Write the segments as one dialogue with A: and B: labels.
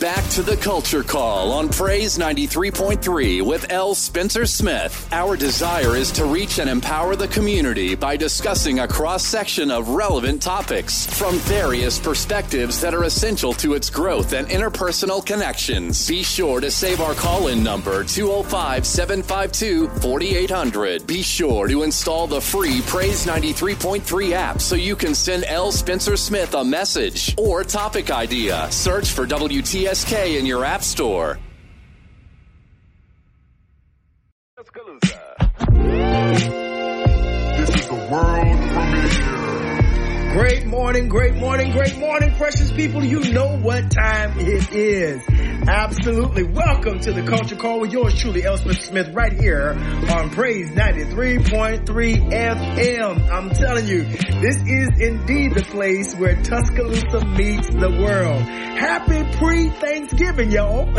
A: back to the Culture Call on Praise 93.3 with L. Spencer Smith. Our desire is to reach and empower the community by discussing a cross section of relevant topics from various perspectives that are essential to its growth and interpersonal connections. Be sure to save our call in number 205 752 4800. Be sure to install the free Praise 93.3 app so you can send L. Spencer Smith a message or topic idea. Search for WTSK in your app store.
B: This is world premiere.
C: Great morning, great morning, great morning, precious people. You know what time it is. Absolutely. Welcome to the Culture Call with yours truly, L. Spencer Smith, right here on Praise 93.3 FM. I'm telling you, this is indeed the place where Tuscaloosa meets the world. Happy pre-Thanksgiving, y'all.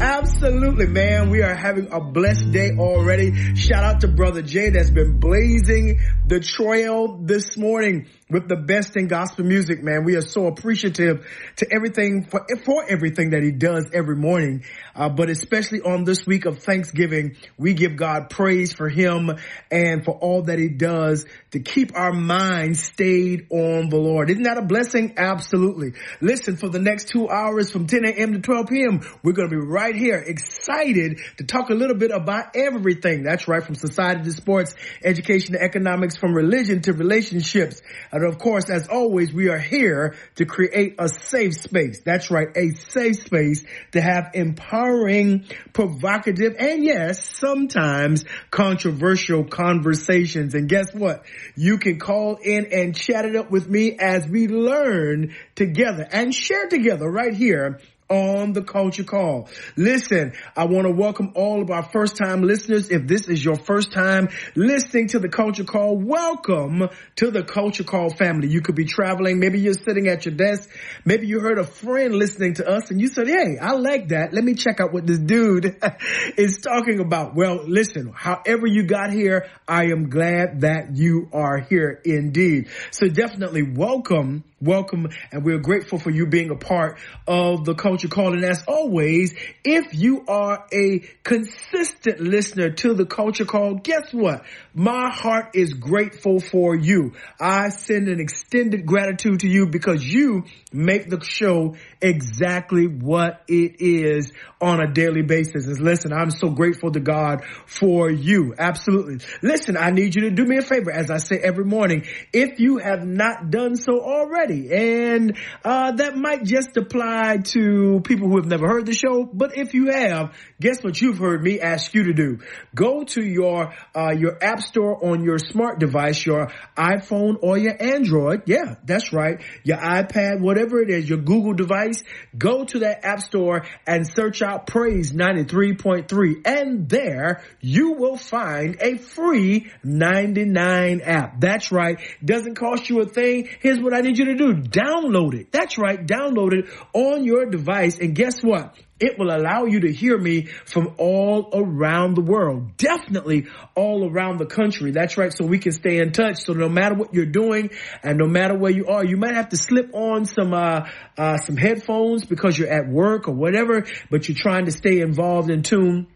C: Absolutely, man. We are having a blessed day already. Shout out to Brother Jay that's been blazing the trail this morning morning with the best in gospel music, man. We are so appreciative to everything for, for everything that he does every morning. Uh, but especially on this week of Thanksgiving, we give God praise for him and for all that he does to keep our minds stayed on the Lord. Isn't that a blessing? Absolutely. Listen, for the next two hours from 10 a.m. to 12 p.m., we're going to be right here excited to talk a little bit about everything. That's right. From society to sports, education to economics, from religion to relationships. And of course, as always, we are here to create a safe space. That's right. A safe space to have empowering, provocative, and yes, sometimes controversial conversations. And guess what? You can call in and chat it up with me as we learn together and share together right here on the culture call. Listen, I want to welcome all of our first time listeners. If this is your first time listening to the culture call, welcome to the culture call family. You could be traveling. Maybe you're sitting at your desk. Maybe you heard a friend listening to us and you said, Hey, I like that. Let me check out what this dude is talking about. Well, listen, however you got here, I am glad that you are here indeed. So definitely welcome welcome and we're grateful for you being a part of the culture call and as always if you are a consistent listener to the culture call guess what my heart is grateful for you i send an extended gratitude to you because you make the show exactly what it is on a daily basis listen i'm so grateful to god for you absolutely listen i need you to do me a favor as i say every morning if you have not done so already and uh, that might just apply to people who have never heard the show. But if you have, guess what you've heard me ask you to do? Go to your uh, your app store on your smart device, your iPhone or your Android. Yeah, that's right. Your iPad, whatever it is, your Google device. Go to that app store and search out Praise 93.3. And there you will find a free 99 app. That's right. Doesn't cost you a thing. Here's what I need you to do. Download it. That's right. Download it on your device. And guess what? It will allow you to hear me from all around the world. Definitely all around the country. That's right. So we can stay in touch. So no matter what you're doing and no matter where you are, you might have to slip on some, uh, uh, some headphones because you're at work or whatever, but you're trying to stay involved in tune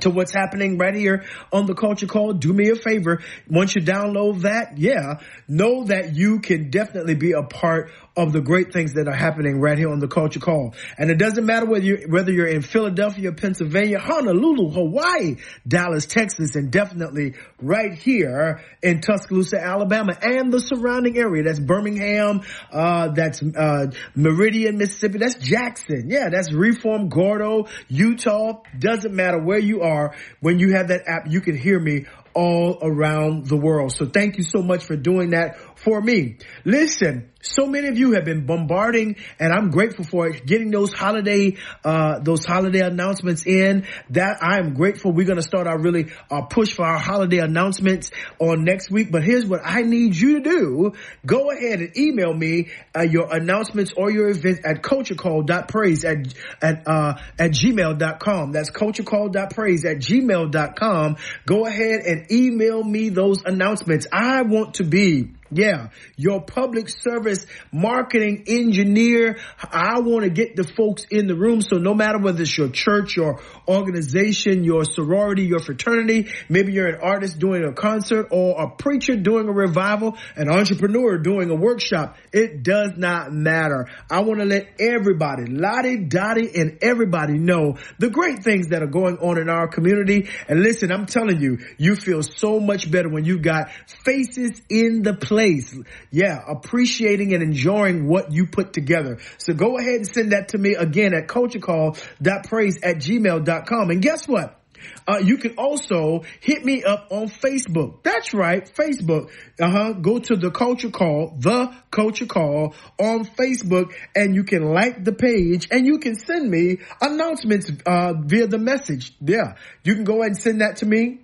C: to what's happening right here on the culture call, do me a favor. Once you download that, yeah, know that you can definitely be a part of the great things that are happening right here on the culture call. And it doesn't matter whether you whether you're in Philadelphia, Pennsylvania, Honolulu, Hawaii, Dallas, Texas, and definitely right here in Tuscaloosa, Alabama, and the surrounding area. That's Birmingham, uh, that's uh, Meridian, Mississippi, that's Jackson. Yeah, that's Reform, Gordo, Eutaw. Doesn't matter where you are. When you have that app, you can hear me all around the world. So thank you so much for doing that for me. Listen, so many of you have been bombarding and I'm grateful for it, getting those holiday, uh, those holiday announcements in that I am grateful. We're going to start our really, uh, push for our holiday announcements on next week. But here's what I need you to do. Go ahead and email me, uh, your announcements or your events at culturecall.praise at, at, uh, at gmail.com. That's culturecall.praise at gmail.com. Go ahead and email me those announcements. I want to be Yeah, your public service marketing engineer. I want to get the folks in the room. So no matter whether it's your church, your organization, your sorority, your fraternity, maybe you're an artist doing a concert or a preacher doing a revival, an entrepreneur doing a workshop. It does not matter. I want to let everybody, Lottie, Dottie, and everybody know the great things that are going on in our community. And listen, I'm telling you, you feel so much better when you got faces in the place place. Yeah, appreciating and enjoying what you put together. So go ahead and send that to me again at culturecall.praise at gmail.com. And guess what? Uh, you can also hit me up on Facebook. That's right, Facebook. Uh huh. Go to the Culture Call, the Culture Call on Facebook, and you can like the page, and you can send me announcements uh, via the message. Yeah, you can go ahead and send that to me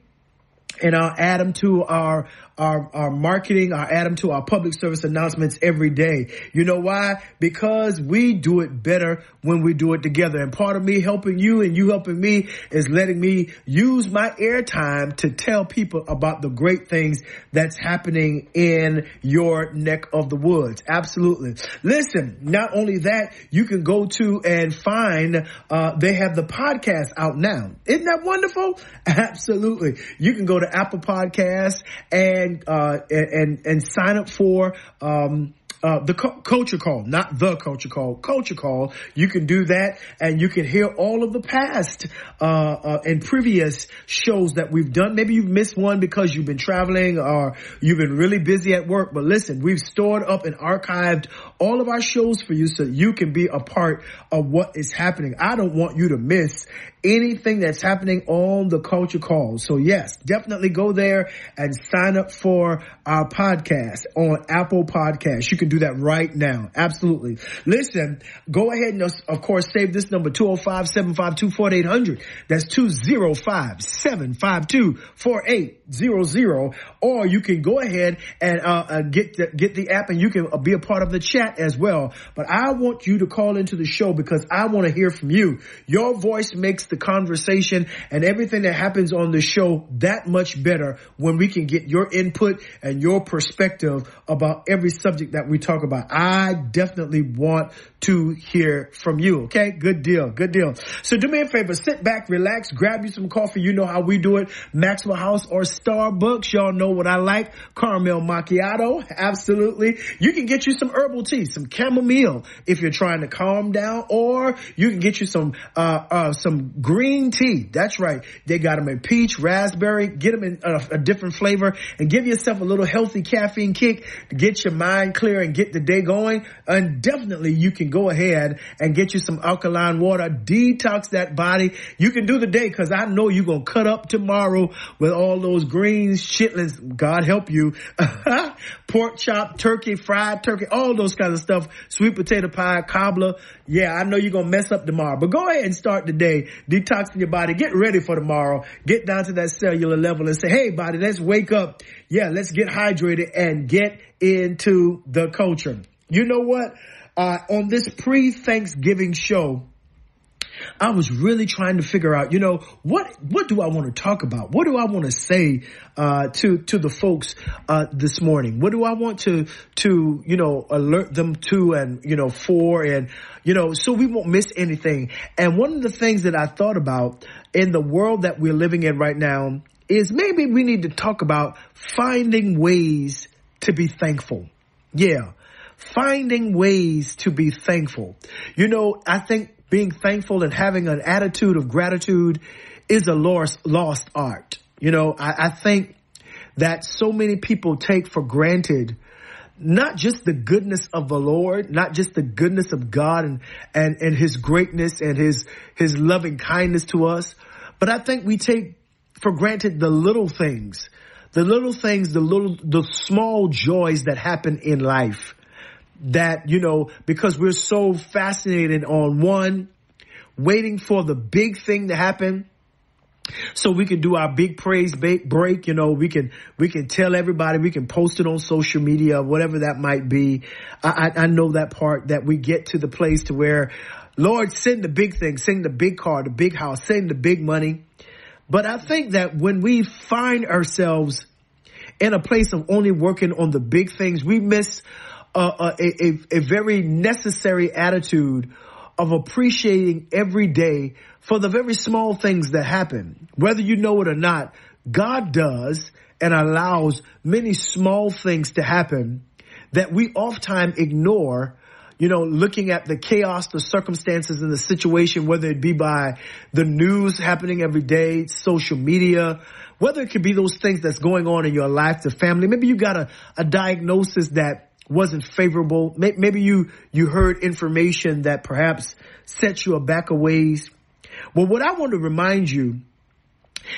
C: and I'll add them to our our, our marketing, our them to our public service announcements every day. You know why? Because we do it better when we do it together. And part of me helping you and you helping me is letting me use my airtime to tell people about the great things that's happening in your neck of the woods. Absolutely. Listen, not only that, you can go to and find, uh, they have the podcast out now. Isn't that wonderful? Absolutely. You can go to Apple Podcasts and and uh, and and sign up for um, uh, the culture call, not the culture call, culture call. You can do that and you can hear all of the past, uh, uh, and previous shows that we've done. Maybe you've missed one because you've been traveling or you've been really busy at work. But listen, we've stored up and archived all of our shows for you so you can be a part of what is happening. I don't want you to miss anything that's happening on the culture call. So yes, definitely go there and sign up for our podcast on Apple Podcasts. You can do that right now. Absolutely. Listen, go ahead and of course save this number 205-752-4800. That's 205-752-4800 or you can go ahead and uh, uh, get the, get the app and you can be a part of the chat as well. But I want you to call into the show because I want to hear from you. Your voice makes the conversation and everything that happens on the show that much better when we can get your input and your perspective about every subject that we talk about. I definitely want to hear from you. Okay. Good deal. Good deal. So do me a favor. Sit back, relax, grab you some coffee. You know how we do it. Maxwell House or Starbucks. Y'all know what I like. Caramel macchiato. Absolutely. You can get you some herbal tea, some chamomile if you're trying to calm down or you can get you some, uh, uh, some green tea. That's right. They got them in peach, raspberry. Get them in a, a different flavor and give yourself a little healthy caffeine kick to get your mind clear and get the day going. And definitely you can go ahead and get you some alkaline water, detox that body. You can do the day because I know you're going to cut up tomorrow with all those greens, chitlins. God help you. Pork chop, turkey, fried turkey, all those kinds of stuff. Sweet potato pie, cobbler. Yeah, I know you're going to mess up tomorrow, but go ahead and start the day detoxing your body. Get ready for tomorrow. Get down to that cellular level and say, Hey, body, let's wake up. Yeah, let's get hydrated and get into the culture. You know what? Uh, on this pre-Thanksgiving show, I was really trying to figure out, you know, what what do I want to talk about? What do I want to say uh, to to the folks uh, this morning? What do I want to to you know alert them to and you know for and you know so we won't miss anything? And one of the things that I thought about in the world that we're living in right now is maybe we need to talk about finding ways to be thankful. Yeah. Finding ways to be thankful. You know, I think being thankful and having an attitude of gratitude is a lost, lost art. You know, I, I think that so many people take for granted not just the goodness of the Lord, not just the goodness of God and, and, and his greatness and his, his loving kindness to us, but I think we take for granted the little things, the little things, the little, the small joys that happen in life that, you know, because we're so fascinated on one, waiting for the big thing to happen. So we can do our big praise break, you know, we can, we can tell everybody, we can post it on social media, whatever that might be. I, I know that part that we get to the place to where, Lord, send the big thing, send the big car, the big house, send the big money. But I think that when we find ourselves in a place of only working on the big things. We miss a, a, a very necessary attitude of appreciating every day for the very small things that happen. Whether you know it or not, God does and allows many small things to happen that we oftentimes ignore you know, looking at the chaos, the circumstances and the situation, whether it be by the news happening every day, social media, whether it could be those things that's going on in your life, the family. Maybe you got a, a diagnosis that wasn't favorable. Maybe you, you heard information that perhaps set you aback a ways. Well, what I want to remind you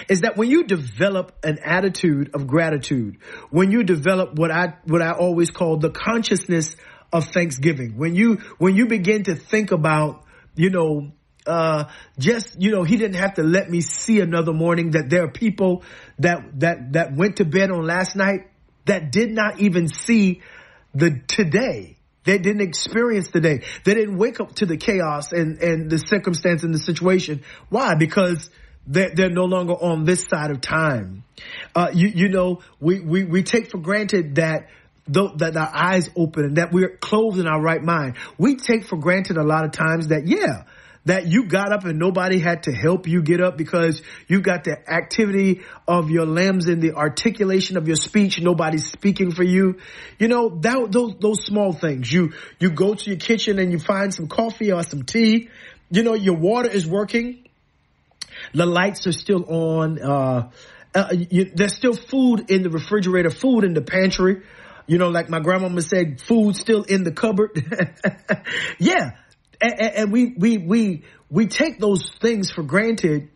C: is that when you develop an attitude of gratitude, when you develop what I, what I always call the consciousness of thanksgiving, when you, when you begin to think about, you know, uh, just, you know, he didn't have to let me see another morning that there are people that, that, that went to bed on last night that did not even see the today. They didn't experience the day. They didn't wake up to the chaos and, and the circumstance and the situation. Why? Because they're, they're no longer on this side of time. Uh, you, you know, we, we, we take for granted that that our eyes open and that we're clothed in our right mind. We take for granted a lot of times that, yeah, that you got up and nobody had to help you get up because you got the activity of your limbs and the articulation of your speech. Nobody's speaking for you. You know, that, those, those small things. You, you go to your kitchen and you find some coffee or some tea. You know, your water is working. The lights are still on. Uh, uh, you, there's still food in the refrigerator, food in the pantry. You know, like my grandmama said, food still in the cupboard. yeah, and, and we, we, we, we take those things for granted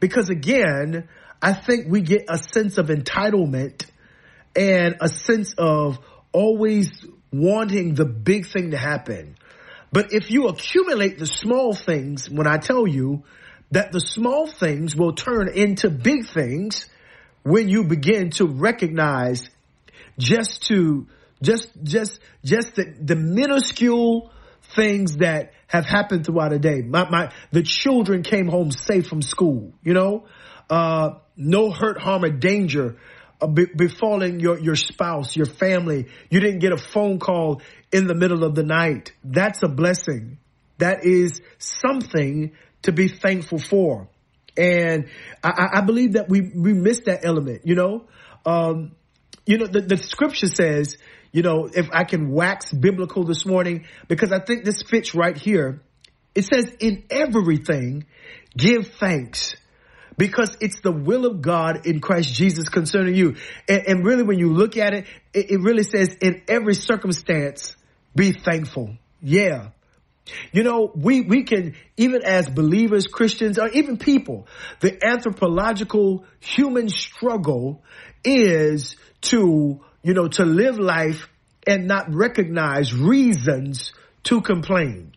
C: because again, I think we get a sense of entitlement and a sense of always wanting the big thing to happen. But if you accumulate the small things, when I tell you that the small things will turn into big things when you begin to recognize just to, just, just, just the, the minuscule things that have happened throughout the day. My, my, the children came home safe from school, you know, uh, no hurt, harm, or danger uh, befalling your, your spouse, your family. You didn't get a phone call in the middle of the night. That's a blessing. That is something to be thankful for. And I, I believe that we, we miss that element, you know, um, you know, the, the scripture says, you know, if I can wax biblical this morning, because I think this fits right here. It says, in everything, give thanks because it's the will of God in Christ Jesus concerning you. And, and really, when you look at it, it, it really says, in every circumstance, be thankful. Yeah. You know, we, we can, even as believers, Christians, or even people, the anthropological human struggle is to you know, to live life and not recognize reasons to complain.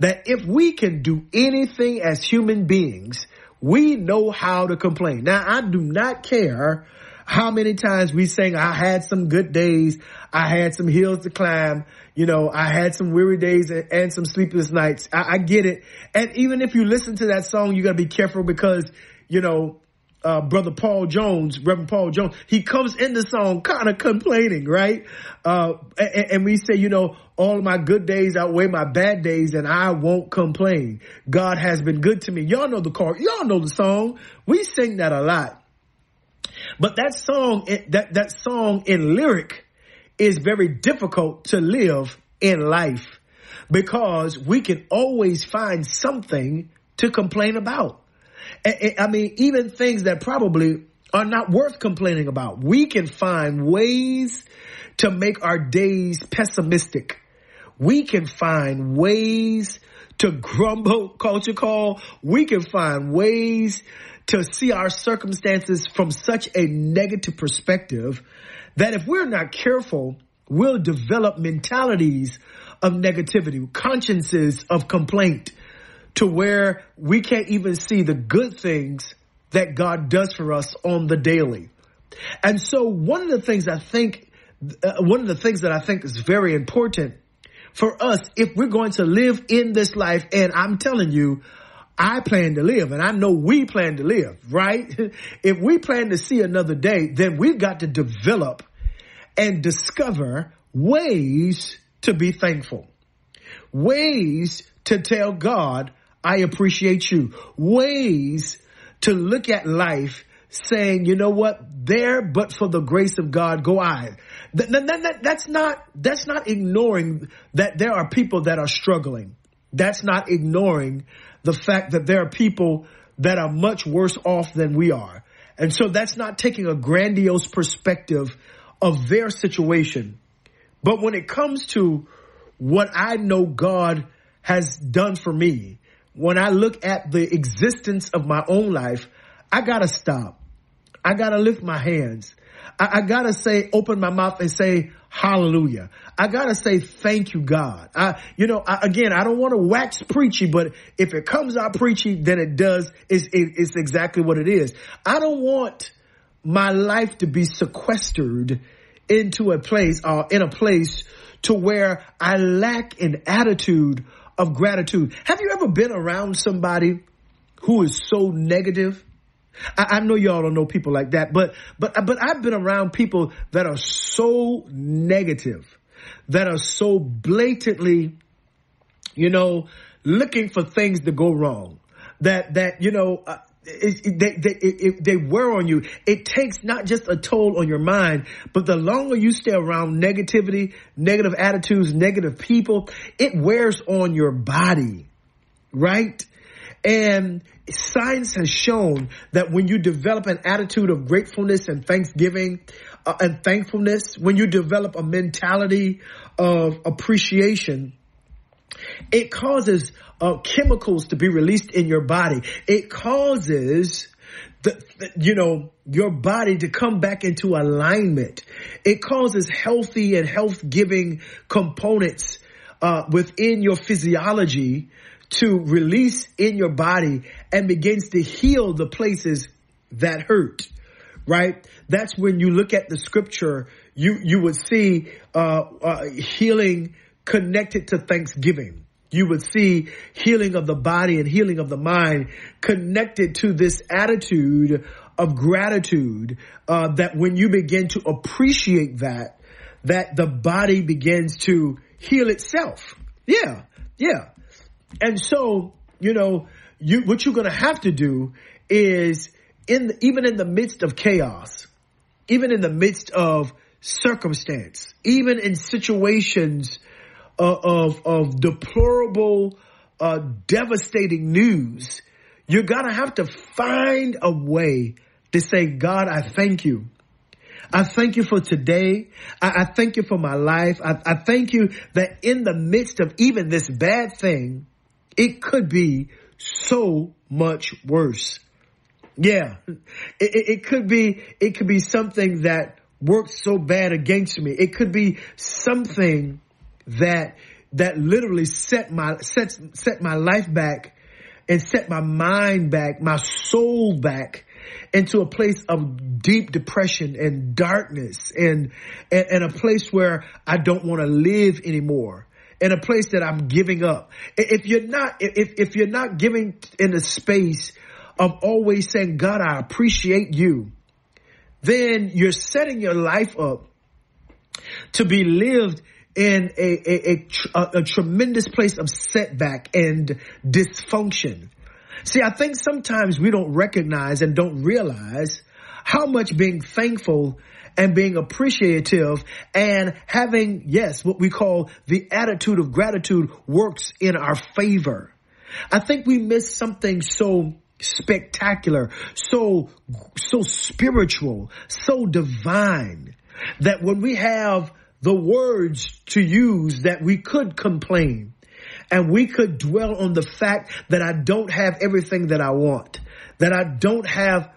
C: That if we can do anything as human beings, we know how to complain. Now, I do not care how many times we sing, I had some good days. I had some hills to climb. You know, I had some weary days and, and some sleepless nights. I, I, get it. And even if you listen to that song, you gotta be careful because, you know, uh, brother Paul Jones, Reverend Paul Jones, he comes in the song kind of complaining, right? Uh, and, and, we say, you know, all my good days outweigh my bad days and I won't complain. God has been good to me. Y'all know the chorus. Y'all know the song. We sing that a lot. But that song, that, that song in lyric is very difficult to live in life because we can always find something to complain about. I mean, even things that probably are not worth complaining about. We can find ways to make our days pessimistic. We can find ways to grumble, culture call. We can find ways to see our circumstances from such a negative perspective that if we're not careful, we'll develop mentalities of negativity, consciences of complaint, to where we can't even see the good things that God does for us on the daily. And so one of the things I think, uh, one of the things that I think is very important for us, if we're going to live in this life, and I'm telling you, I plan to live and I know we plan to live, right? if we plan to see another day, then we've got to develop and discover ways to be thankful, ways to tell God, I appreciate you, ways to look at life saying, you know what, there, but for the grace of God, go I. That, that, that, that's not, that's not ignoring that there are people that are struggling. That's not ignoring the fact that there are people that are much worse off than we are. And so that's not taking a grandiose perspective of their situation. But when it comes to what I know God has done for me, when I look at the existence of my own life, I gotta stop. I gotta lift my hands. I, I, gotta say, open my mouth and say, hallelujah. I gotta say, thank you, God. I, you know, I, again, I don't want to wax preachy, but if it comes out preachy, then it does. It's, it, it's exactly what it is. I don't want my life to be sequestered into a place or uh, in a place to where I lack an attitude of gratitude. Have you ever been around somebody who is so negative? I, I, know y'all don't know people like that, but but but I've been around people that are so negative, that are so blatantly, you know, looking for things to go wrong. That that you know. Uh, it, they, they, it, they wear on you. It takes not just a toll on your mind, but the longer you stay around negativity, negative attitudes, negative people, it wears on your body, right? And science has shown that when you develop an attitude of gratefulness and thanksgiving uh, and thankfulness, when you develop a mentality of appreciation, it causes uh, chemicals to be released in your body. It causes the, the, you know, your body to come back into alignment. It causes healthy and health giving components uh, within your physiology to release in your body and begins to heal the places that hurt right that's when you look at the scripture you you would see uh, uh, healing connected to thanksgiving. You would see healing of the body and healing of the mind connected to this attitude of gratitude uh, that when you begin to appreciate that that the body begins to heal itself. Yeah yeah. And so, you know, you, what you're going to have to do is in, the, even in the midst of chaos, even in the midst of circumstance, even in situations of, of deplorable, uh, devastating news, you're to have to find a way to say, God, I thank you. I thank you for today. I, I thank you for my life. I, I thank you that in the midst of even this bad thing, it could be so much worse. Yeah, it, it, it could be, it could be something that works so bad against me. It could be something that, that literally set my, set, set my life back and set my mind back, my soul back into a place of deep depression and darkness and, and, and a place where I don't want to live anymore in a place that I'm giving up. If you're not, if, if you're not giving in a space of always saying, God, I appreciate you, then you're setting your life up to be lived in a, a, a, a, tremendous place of setback and dysfunction. See, I think sometimes we don't recognize and don't realize how much being thankful and being appreciative and having, yes, what we call the attitude of gratitude works in our favor. I think we miss something so spectacular, so, so spiritual, so divine that when we have the words to use that we could complain and we could dwell on the fact that I don't have everything that I want, that I don't have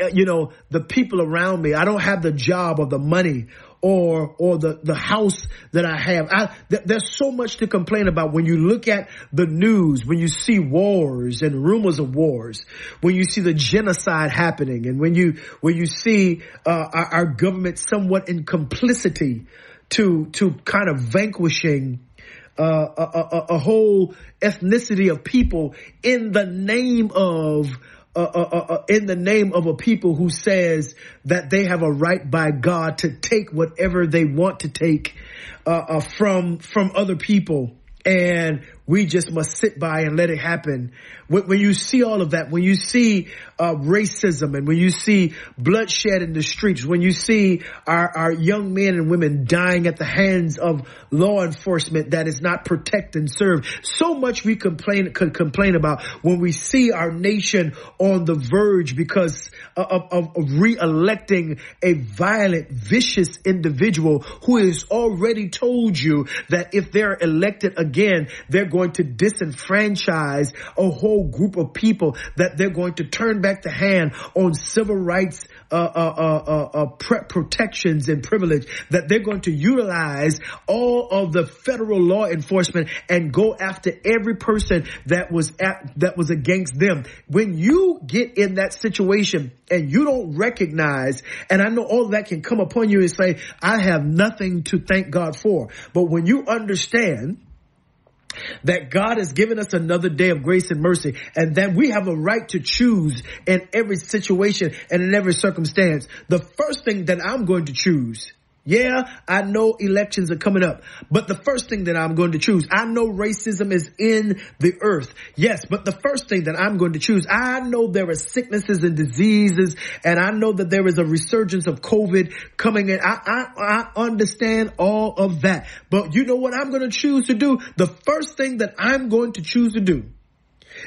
C: uh, you know, the people around me. I don't have the job or the money or or the the house that I have. I, th- there's so much to complain about when you look at the news, when you see wars and rumors of wars, when you see the genocide happening, and when you when you see uh, our, our government somewhat in complicity to to kind of vanquishing uh, a, a, a, whole ethnicity of people in the name of uh, uh, uh, uh, in the name of a people who says that they have a right by God to take whatever they want to take from from other people. And we just must sit by and let it happen. When, when you see all of that, when you see uh, racism and when you see bloodshed in the streets, when you see our, our young men and women dying at the hands of law enforcement that is not protect and serve, so much we complain could complain about when we see our nation on the verge because of, of, of re-electing a violent, vicious individual who has already told you that if they're elected again, they're going to disenfranchise a whole group of people, that they're going to turn back the hand on civil rights uh, uh, uh, uh, uh pre- protections and privilege, that they're going to utilize all of the federal law enforcement and go after every person that was at, that was against them. When you get in that situation and you don't recognize, and I know all that can come upon you and say, I have nothing to thank God for. But when you understand that God has given us another day of grace and mercy and that we have a right to choose in every situation and in every circumstance. The first thing that I'm going to choose yeah, I know elections are coming up, but the first thing that I'm going to choose, I know racism is in the earth. Yes, but the first thing that I'm going to choose, I know there are sicknesses and diseases, and I know that there is a resurgence of COVID coming in. I, I, I understand all of that, but you know what I'm going to choose to do? The first thing that I'm going to choose to do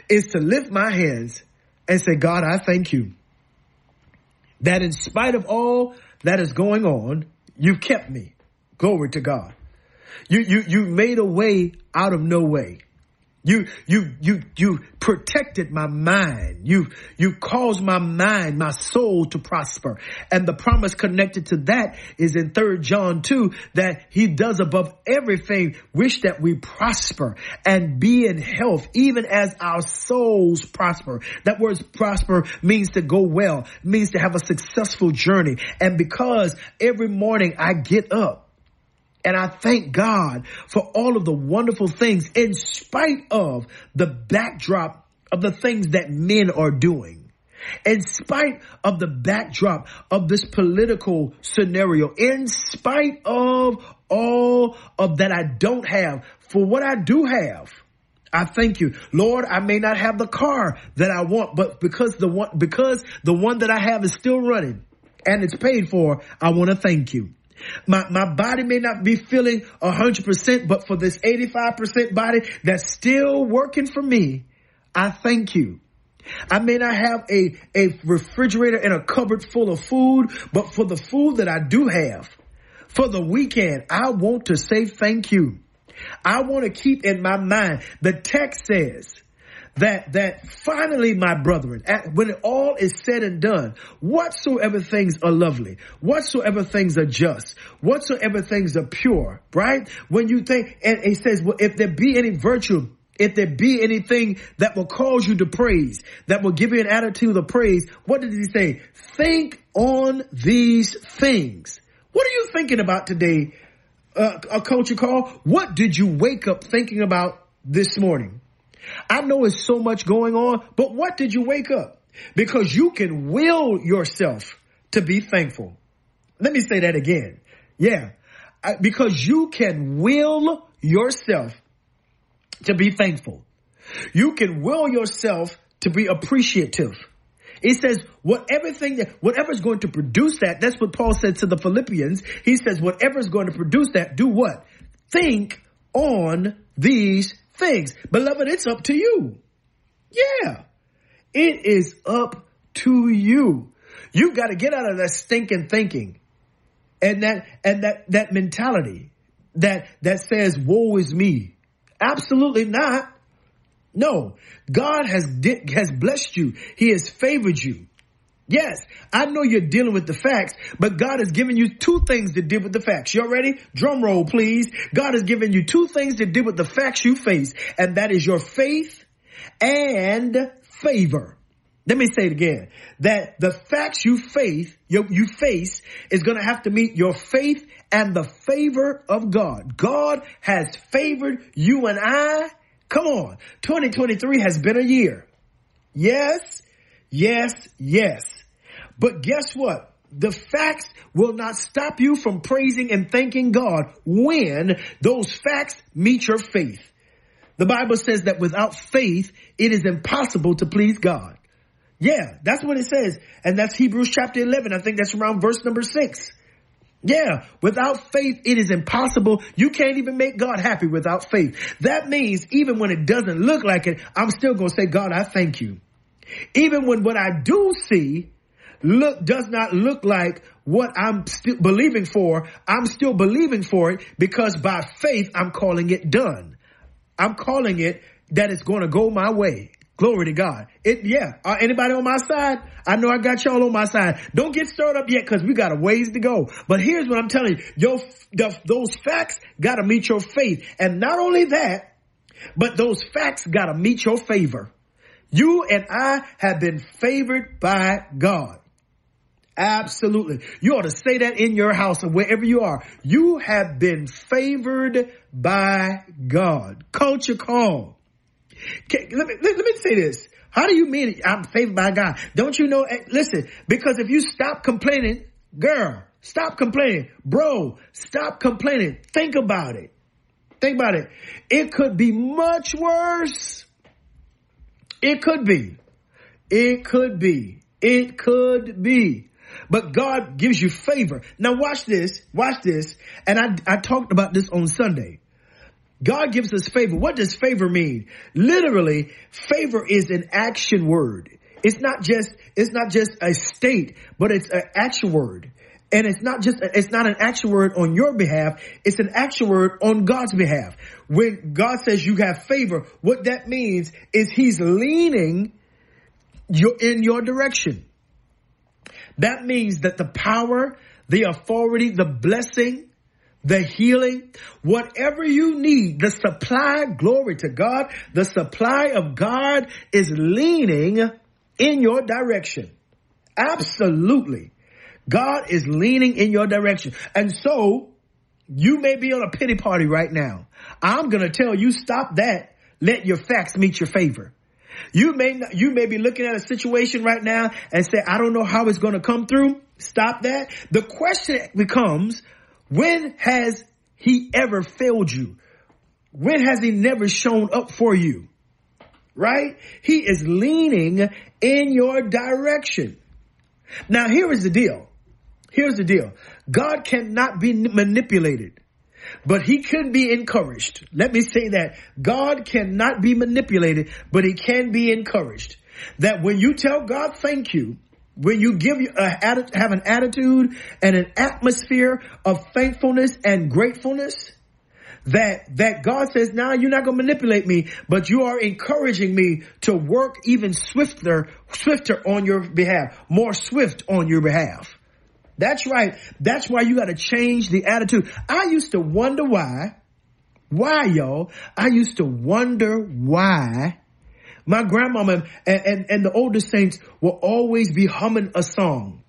C: is to lift my hands and say, God, I thank you that in spite of all that is going on, You've kept me. Glory to God. You, you, you made a way out of no way. You, you, you, you protected my mind. You, you caused my mind, my soul to prosper. And the promise connected to that is in third John 2 that he does above everything wish that we prosper and be in health, even as our souls prosper. That word prosper means to go well, means to have a successful journey. And because every morning I get up, and I thank God for all of the wonderful things in spite of the backdrop of the things that men are doing. In spite of the backdrop of this political scenario, in spite of all of that I don't have, for what I do have, I thank you. Lord, I may not have the car that I want, but because the one, because the one that I have is still running and it's paid for, I want to thank you. My, my body may not be feeling a hundred percent, but for this 85% body that's still working for me, I thank you. I may not have a, a refrigerator and a cupboard full of food, but for the food that I do have, for the weekend, I want to say thank you. I want to keep in my mind, the text says, that that finally, my brethren, at, when all is said and done, whatsoever things are lovely, whatsoever things are just, whatsoever things are pure, right? When you think, and it says, well, if there be any virtue, if there be anything that will cause you to praise, that will give you an attitude of praise, what did he say? Think on these things. What are you thinking about today, uh, a culture call? What did you wake up thinking about this morning? I know it's so much going on, but what did you wake up? Because you can will yourself to be thankful. Let me say that again. Yeah. Because you can will yourself to be thankful. You can will yourself to be appreciative. It says whatever thing that whatever is going to produce that, that's what Paul said to the Philippians. He says whatever is going to produce that, do what? Think on these things. Beloved, it's up to you. Yeah. It is up to you. You got to get out of that stinking thinking and that, and that, that mentality that, that says, woe is me. Absolutely not. No, God has, has blessed you. He has favored you. Yes, I know you're dealing with the facts, but God has given you two things to deal with the facts. You all ready? Drum roll, please. God has given you two things to deal with the facts you face, and that is your faith and favor. Let me say it again. That the facts you face, you, you face is going to have to meet your faith and the favor of God. God has favored you and I. Come on. 2023 has been a year. Yes, yes, yes. But guess what? The facts will not stop you from praising and thanking God when those facts meet your faith. The Bible says that without faith, it is impossible to please God. Yeah, that's what it says. And that's Hebrews chapter 11. I think that's around verse number six. Yeah, without faith, it is impossible. You can't even make God happy without faith. That means even when it doesn't look like it, I'm still going to say, God, I thank you. Even when what I do see look, does not look like what I'm still believing for, I'm still believing for it because by faith, I'm calling it done. I'm calling it that it's going to go my way. Glory to God. It, yeah. Uh, anybody on my side? I know I got y'all on my side. Don't get stirred up yet because we got a ways to go. But here's what I'm telling you. Your, the, those facts got to meet your faith. And not only that, but those facts got to meet your favor. You and I have been favored by God. Absolutely. You ought to say that in your house or wherever you are. You have been favored by God. Culture call. let, me, let, let me say this. How do you mean it? I'm favored by God? Don't you know? Eh, listen, because if you stop complaining, girl, stop complaining. Bro, stop complaining. Think about it. Think about it. It could be much worse. It could be. It could be. It could be but God gives you favor. Now watch this, watch this. And I, I talked about this on Sunday. God gives us favor. What does favor mean? Literally, favor is an action word. It's not just, it's not just a state, but it's an action word. And it's not just, it's not an action word on your behalf. It's an action word on God's behalf. When God says you have favor, what that means is he's leaning you in your direction. That means that the power, the authority, the blessing, the healing, whatever you need, the supply, glory to God, the supply of God is leaning in your direction. Absolutely. God is leaning in your direction. And so you may be on a pity party right now. I'm going to tell you stop that. Let your facts meet your favor. You may not, you may be looking at a situation right now and say, I don't know how it's going to come through. Stop that. The question becomes, when has he ever failed you? When has he never shown up for you? Right? He is leaning in your direction. Now here is the deal. Here's the deal. God cannot be manipulated but he can be encouraged. Let me say that God cannot be manipulated, but he can be encouraged. That when you tell God thank you, when you give a, have an attitude and an atmosphere of thankfulness and gratefulness, that that God says, now you're not going to manipulate me, but you are encouraging me to work even swifter, swifter on your behalf, more swift on your behalf. That's right. That's why you got to change the attitude. I used to wonder why, why y'all, I used to wonder why my grandmama and, and, and the older saints will always be humming a song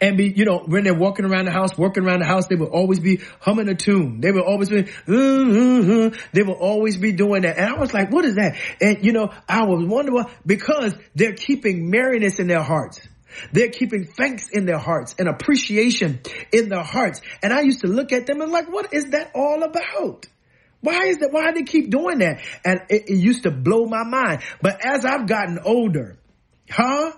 C: and be, you know, when they're walking around the house, working around the house, they will always be humming a tune. They will always be, they will always be doing that. And I was like, what is that? And you know, I was wondering because they're keeping merriness in their hearts. They're keeping thanks in their hearts and appreciation in their hearts. And I used to look at them and like, what is that all about? Why is that? Why do they keep doing that? And it, it used to blow my mind. But as I've gotten older, huh?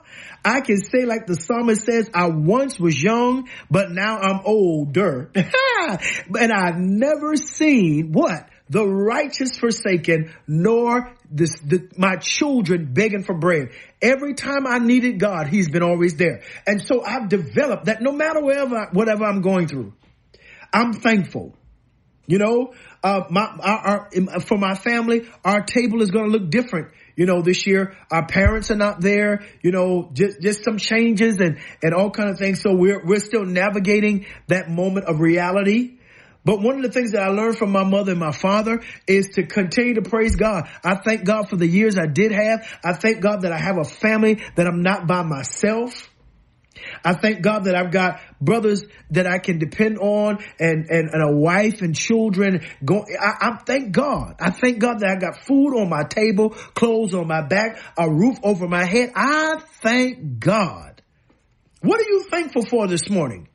C: I can say like the psalmist says, I once was young, but now I'm older. and I've never seen what? The righteous forsaken, nor this, the, my children begging for bread. Every time I needed God, He's been always there. And so I've developed that no matter whatever, whatever I'm going through, I'm thankful. You know, uh, my, our, our, for my family, our table is going to look different. You know, this year our parents are not there. You know, just just some changes and and all kind of things. So we're we're still navigating that moment of reality. But one of the things that I learned from my mother and my father is to continue to praise God. I thank God for the years I did have. I thank God that I have a family that I'm not by myself. I thank God that I've got brothers that I can depend on and, and, and a wife and children. Go, I, I thank God. I thank God that I got food on my table, clothes on my back, a roof over my head. I thank God. What are you thankful for this morning?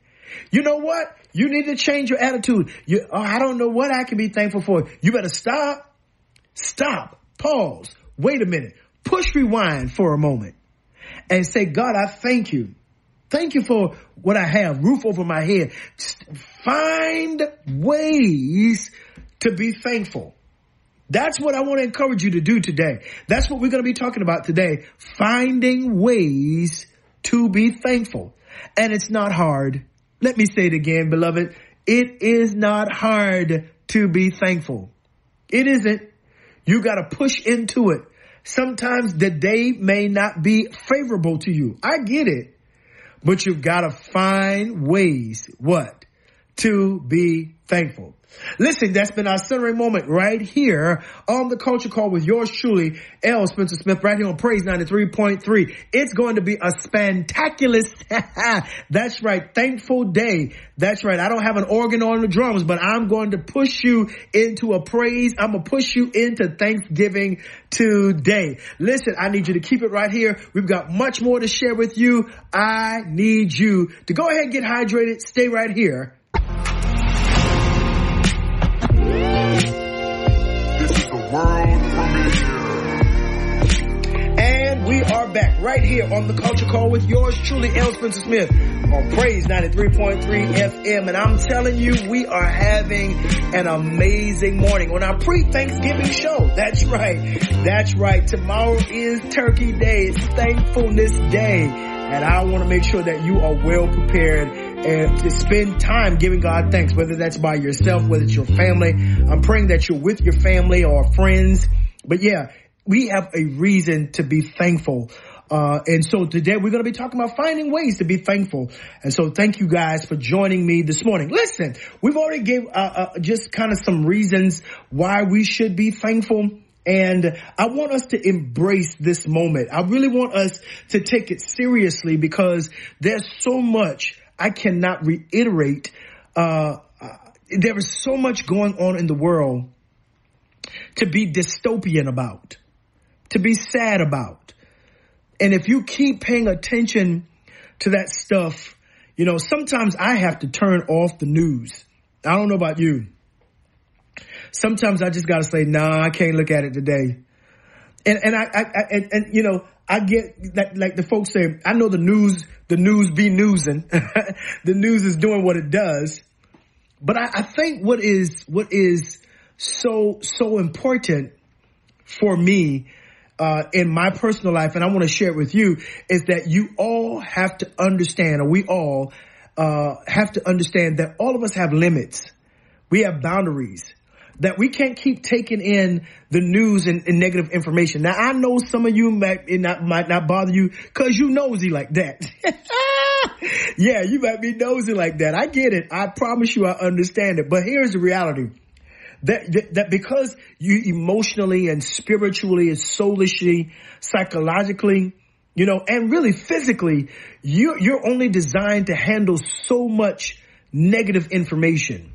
C: You know what? You need to change your attitude. You, oh, I don't know what I can be thankful for. You better stop, stop, pause, wait a minute, push rewind for a moment and say, God, I thank you Thank you for what I have, roof over my head. Find ways to be thankful. That's what I want to encourage you to do today. That's what we're going to be talking about today. Finding ways to be thankful. And it's not hard. Let me say it again, beloved. It is not hard to be thankful. It isn't. You got to push into it. Sometimes the day may not be favorable to you. I get it. But you've got to find ways, what? To be thankful. Listen, that's been our centering moment right here on the culture call with yours truly, L. Spencer Smith, right here on Praise 93.3. It's going to be a spectacular, that's right, thankful day. That's right. I don't have an organ on the drums, but I'm going to push you into a praise. I'm going to push you into Thanksgiving today. Listen, I need you to keep it right here. We've got much more to share with you. I need you to go ahead and get hydrated. Stay right here And we are back right here on the Culture Call with yours truly, L. Spencer Smith on Praise 93.3 FM. And I'm telling you, we are having an amazing morning on our pre-Thanksgiving show. That's right. That's right. Tomorrow is Turkey Day. It's Thankfulness Day. And I want to make sure that you are well prepared and to spend time giving God thanks, whether that's by yourself, whether it's your family. I'm praying that you're with your family or friends. But yeah, we have a reason to be thankful. Uh, and so today we're going to be talking about finding ways to be thankful. And so thank you guys for joining me this morning. Listen, we've already gave, uh, uh, just kind of some reasons why we should be thankful. And I want us to embrace this moment. I really want us to take it seriously because there's so much I cannot reiterate. Uh, uh, there is so much going on in the world to be dystopian about, to be sad about. And if you keep paying attention to that stuff, you know, sometimes I have to turn off the news. I don't know about you. Sometimes I just got to say, nah, I can't look at it today. And, and I, I, I and, and, you know, I get that, like the folks say, I know the news, the news be newsing. the news is doing what it does. But I, I think what is, what is so, so important for me, uh, in my personal life, and I want to share it with you, is that you all have to understand, or we all, uh, have to understand that all of us have limits. We have boundaries that we can't keep taking in the news and, and negative information. Now I know some of you might not might not bother you because you nosy like that. yeah, you might be nosy like that. I get it. I promise you, I understand it. But here's the reality. That, that, that because you emotionally and spiritually and soulishly, psychologically, you know, and really physically, you, you're only designed to handle so much negative information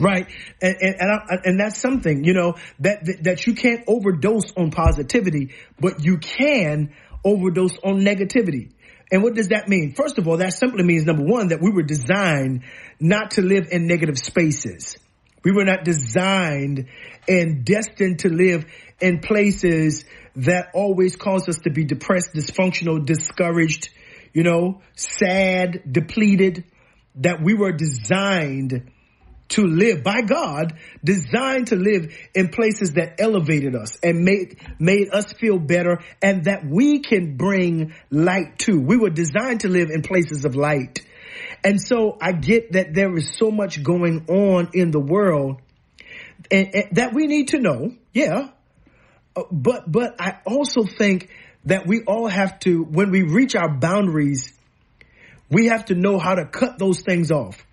C: right? And and and, I, and, that's something you know that, that that you can't overdose on positivity, but you can overdose on negativity. And what does that mean? First of all, that simply means number one that we were designed not to live in negative spaces. We were not designed and destined to live in places that always cause us to be depressed, dysfunctional, discouraged, you know, sad, depleted. That we were designed to live by God, designed to live in places that elevated us and made, made us feel better and that we can bring light to. We were designed to live in places of light. And so I get that there is so much going on in the world and, and that we need to know. Yeah. Uh, but, but I also think that we all have to, when we reach our boundaries, we have to know how to cut those things off.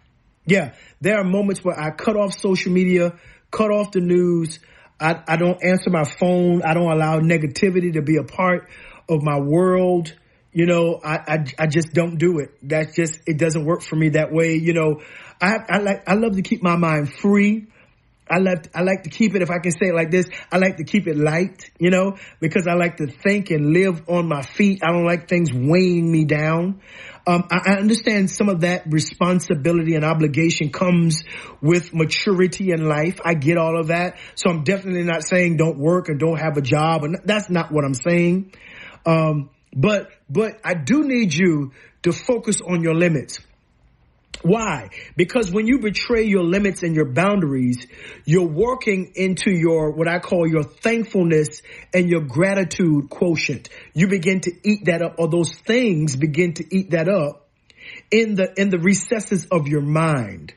C: Yeah, there are moments where I cut off social media, cut off the news. I, I don't answer my phone. I don't allow negativity to be a part of my world. you know, I, I, I just don't do it. That's just, it doesn't work for me that way. You know, I, I like, I love to keep my mind free. I like, I like to keep it, if I can say it like this, I like to keep it light, you know, because I like to think and live on my feet. I don't like things weighing me down. Um, I, I understand some of that responsibility and obligation comes with maturity in life. I get all of that. So I'm definitely not saying don't work and don't have a job. And that's not what I'm saying. Um, but, but I do need you to focus on your limits. Why? Because when you betray your limits and your boundaries, you're working into your, what I call your thankfulness and your gratitude quotient. You begin to eat that up or those things begin to eat that up in the, in the recesses of your mind.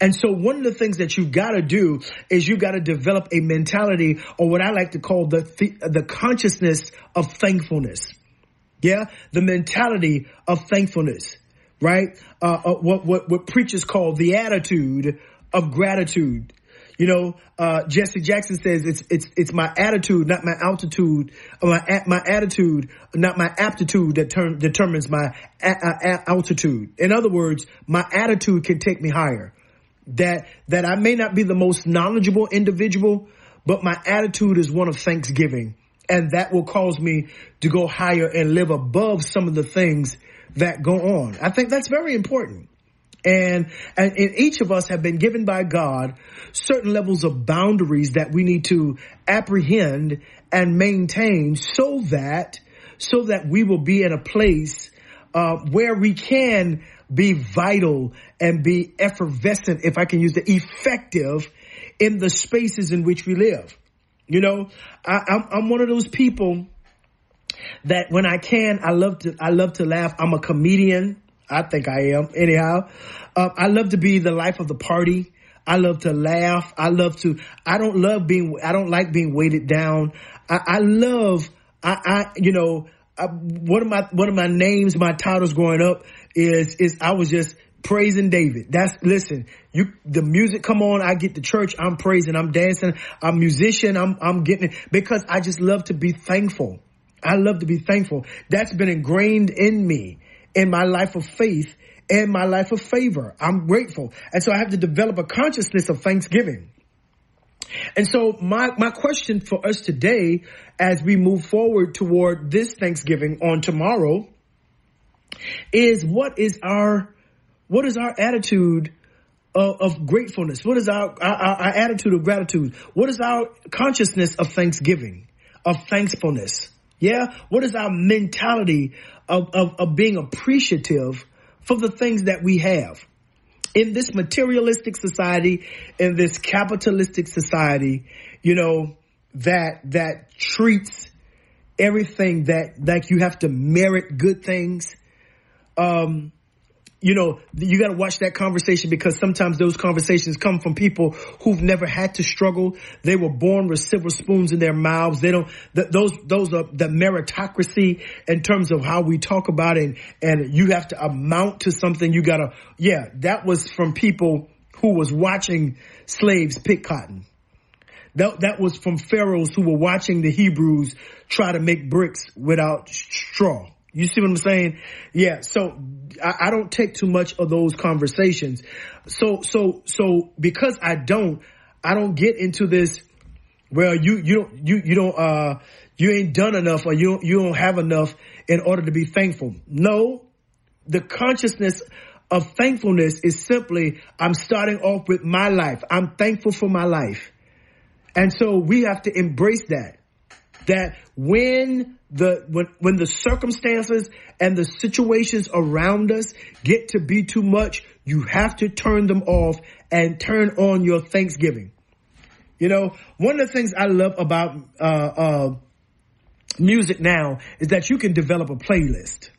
C: And so one of the things that you've got to do is you've got to develop a mentality or what I like to call the, the, the consciousness of thankfulness. Yeah. The mentality of thankfulness right? Uh, uh, what, what, what preachers call the attitude of gratitude. You know, uh, Jesse Jackson says it's, it's, it's my attitude, not my altitude, my, my attitude, not my aptitude that term, determines my a, a, altitude. In other words, my attitude can take me higher. That, that I may not be the most knowledgeable individual, but my attitude is one of thanksgiving. And that will cause me to go higher and live above some of the things that go on. I think that's very important. And, and, and each of us have been given by God certain levels of boundaries that we need to apprehend and maintain so that, so that we will be in a place, uh, where we can be vital and be effervescent, if I can use the effective in the spaces in which we live. You know, I, I'm, I'm one of those people that when I can, I love to, I love to laugh. I'm a comedian. I think I am anyhow. Uh, I love to be the life of the party. I love to laugh. I love to, I don't love being, I don't like being weighted down. I, I love, I, I, you know, I, one of my, one of my names, my titles growing up is, is I was just praising David. That's, listen, you, the music come on, I get to church, I'm praising, I'm dancing, I'm musician, I'm, I'm getting it because I just love to be thankful. I love to be thankful. That's been ingrained in me in my life of faith and my life of favor. I'm grateful. And so I have to develop a consciousness of thanksgiving. And so my, my question for us today, as we move forward toward this Thanksgiving on tomorrow, is what is our, what is our attitude of, of gratefulness? What is our, our, our attitude of gratitude? What is our consciousness of thanksgiving, of thankfulness? Yeah. What is our mentality of, of, of being appreciative for the things that we have? In this materialistic society, in this capitalistic society, you know, that, that treats everything that, that you have to merit good things. Um, you know, you got to watch that conversation because sometimes those conversations come from people who've never had to struggle. They were born with silver spoons in their mouths. They don't, th- those, those are the meritocracy in terms of how we talk about it. And, and you have to amount to something. You got to, yeah, that was from people who was watching slaves pick cotton. That, that was from pharaohs who were watching the Hebrews try to make bricks without straw. You see what I'm saying? Yeah. So I, I, don't take too much of those conversations. So, so, so because I don't, I don't get into this. Well, you, you don't, you, you don't, uh, you ain't done enough or you, you don't have enough in order to be thankful. No, the consciousness of thankfulness is simply, I'm starting off with my life. I'm thankful for my life. And so we have to embrace that that when the when when the circumstances and the situations around us get to be too much, you have to turn them off and turn on your Thanksgiving. You know, one of the things I love about uh, uh, music now is that you can develop a playlist.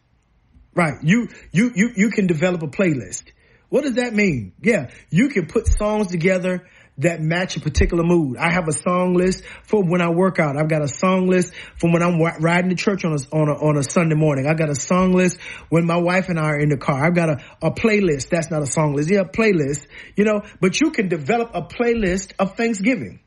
C: Right? You you you you can develop a playlist. What does that mean? Yeah, you can put songs together that match a particular mood. I have a song list for when I work out. I've got a song list for when I'm riding to church on a, on a, on a Sunday morning. I've got a song list when my wife and I are in the car. I've got a, a playlist. That's not a song list. Yeah, a playlist, you know, but you can develop a playlist of Thanksgiving.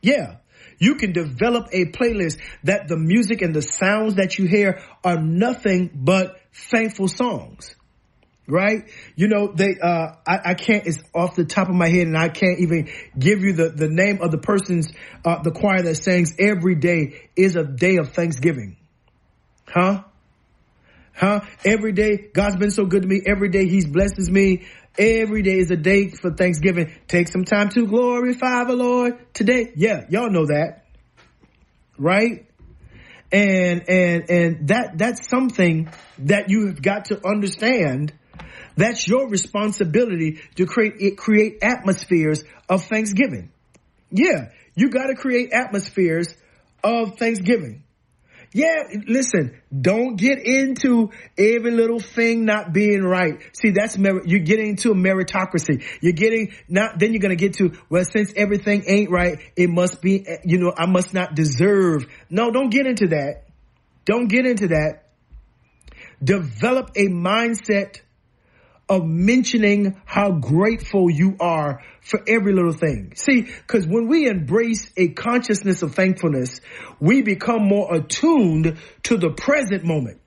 C: Yeah. You can develop a playlist that the music and the sounds that you hear are nothing but thankful songs. Right? You know, they, uh, I, I, can't, it's off the top of my head and I can't even give you the, the name of the person's, uh, the choir that sings every day is a day of Thanksgiving. Huh? Huh? Every day, God's been so good to me. Every day He's blesses me. Every day is a day for Thanksgiving. Take some time to glorify the Lord today. Yeah, y'all know that. Right? And, and, and that, that's something that you have got to understand. That's your responsibility to create, create atmospheres of Thanksgiving. Yeah, you got to create atmospheres of Thanksgiving. Yeah, listen, don't get into every little thing not being right. See, that's, you're getting into a meritocracy. You're getting, not, then you're going to get to, well, since everything ain't right, it must be, you know, I must not deserve. No, don't get into that. Don't get into that. Develop a mindset of mentioning how grateful you are for every little thing. See, because when we embrace a consciousness of thankfulness, we become more attuned to the present moment.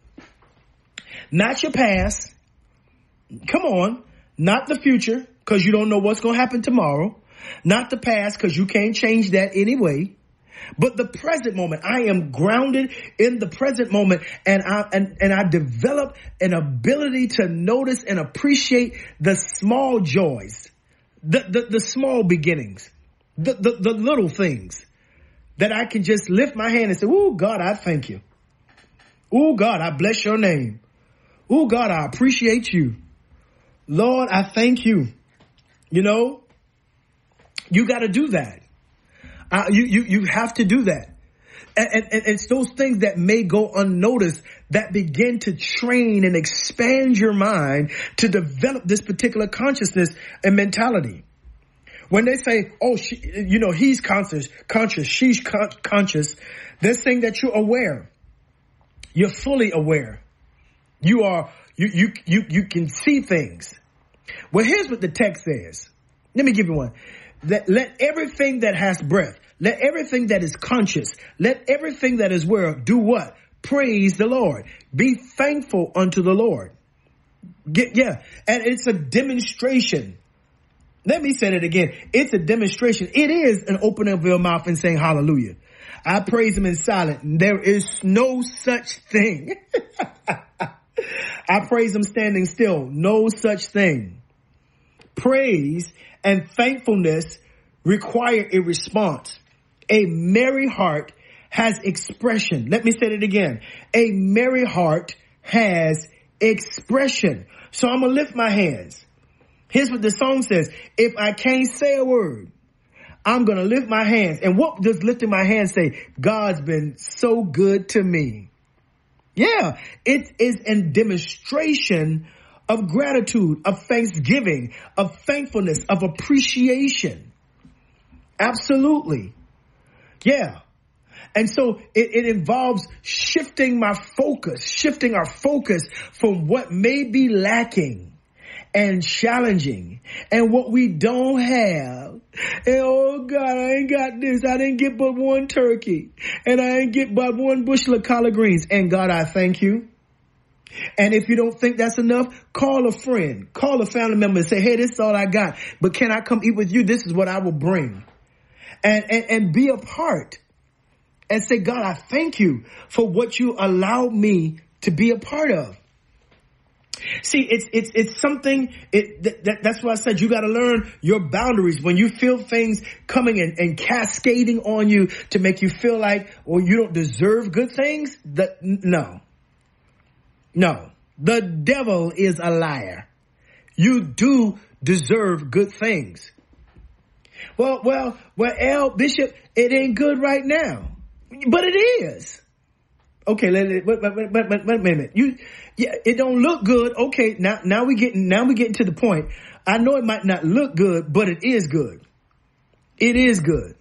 C: Not your past. Come on. Not the future, because you don't know what's going to happen tomorrow. Not the past, because you can't change that anyway but the present moment. I am grounded in the present moment and I, and, and I develop an ability to notice and appreciate the small joys, the, the, the small beginnings, the, the, the little things that I can just lift my hand and say, Oh God, I thank you. Oh God, I bless your name. Oh God, I appreciate you. Lord, I thank you. You know, you got to do that. Uh, you, you, you have to do that. And, and, it's those things that may go unnoticed that begin to train and expand your mind to develop this particular consciousness and mentality. When they say, oh, she, you know, he's conscious, conscious, she's con- conscious, they're saying that you're aware. You're fully aware. You are, you, you, you, you can see things. Well, here's what the text says. Let me give you one that let everything that has breath, let everything that is conscious, let everything that is where do what? Praise the Lord. Be thankful unto the Lord. Get, yeah. And it's a demonstration. Let me say it again. It's a demonstration. It is an opening of your mouth and saying hallelujah. I praise him in silence. There is no such thing. I praise him standing still. No such thing. Praise and thankfulness require a response. A merry heart has expression. Let me say it again. A merry heart has expression. So I'm going to lift my hands. Here's what the song says. If I can't say a word, I'm going to lift my hands. And what does lifting my hands say? God's been so good to me. Yeah, it is a demonstration of gratitude, of thanksgiving, of thankfulness, of appreciation. Absolutely. Yeah. And so it, it, involves shifting my focus, shifting our focus from what may be lacking and challenging and what we don't have. And oh God, I ain't got this. I didn't get but one turkey and I ain't get but one bushel of collard greens. And God, I thank you. And if you don't think that's enough, call a friend, call a family member and say, Hey, this is all I got, but can I come eat with you? This is what I will bring. And, and, and be a part and say, God, I thank you for what you allowed me to be a part of. See, it's it's it's something. It that, that's why I said you got to learn your boundaries when you feel things coming and, and cascading on you to make you feel like, well, you don't deserve good things. That no, no, the devil is a liar. You do deserve good things. Well, well, well, L Bishop, it ain't good right now, but it is. Okay, let it, wait, wait, wait, wait, wait, a minute. You, yeah, it don't look good. Okay, now, now we getting, now we getting to the point. I know it might not look good, but it is good. It is good.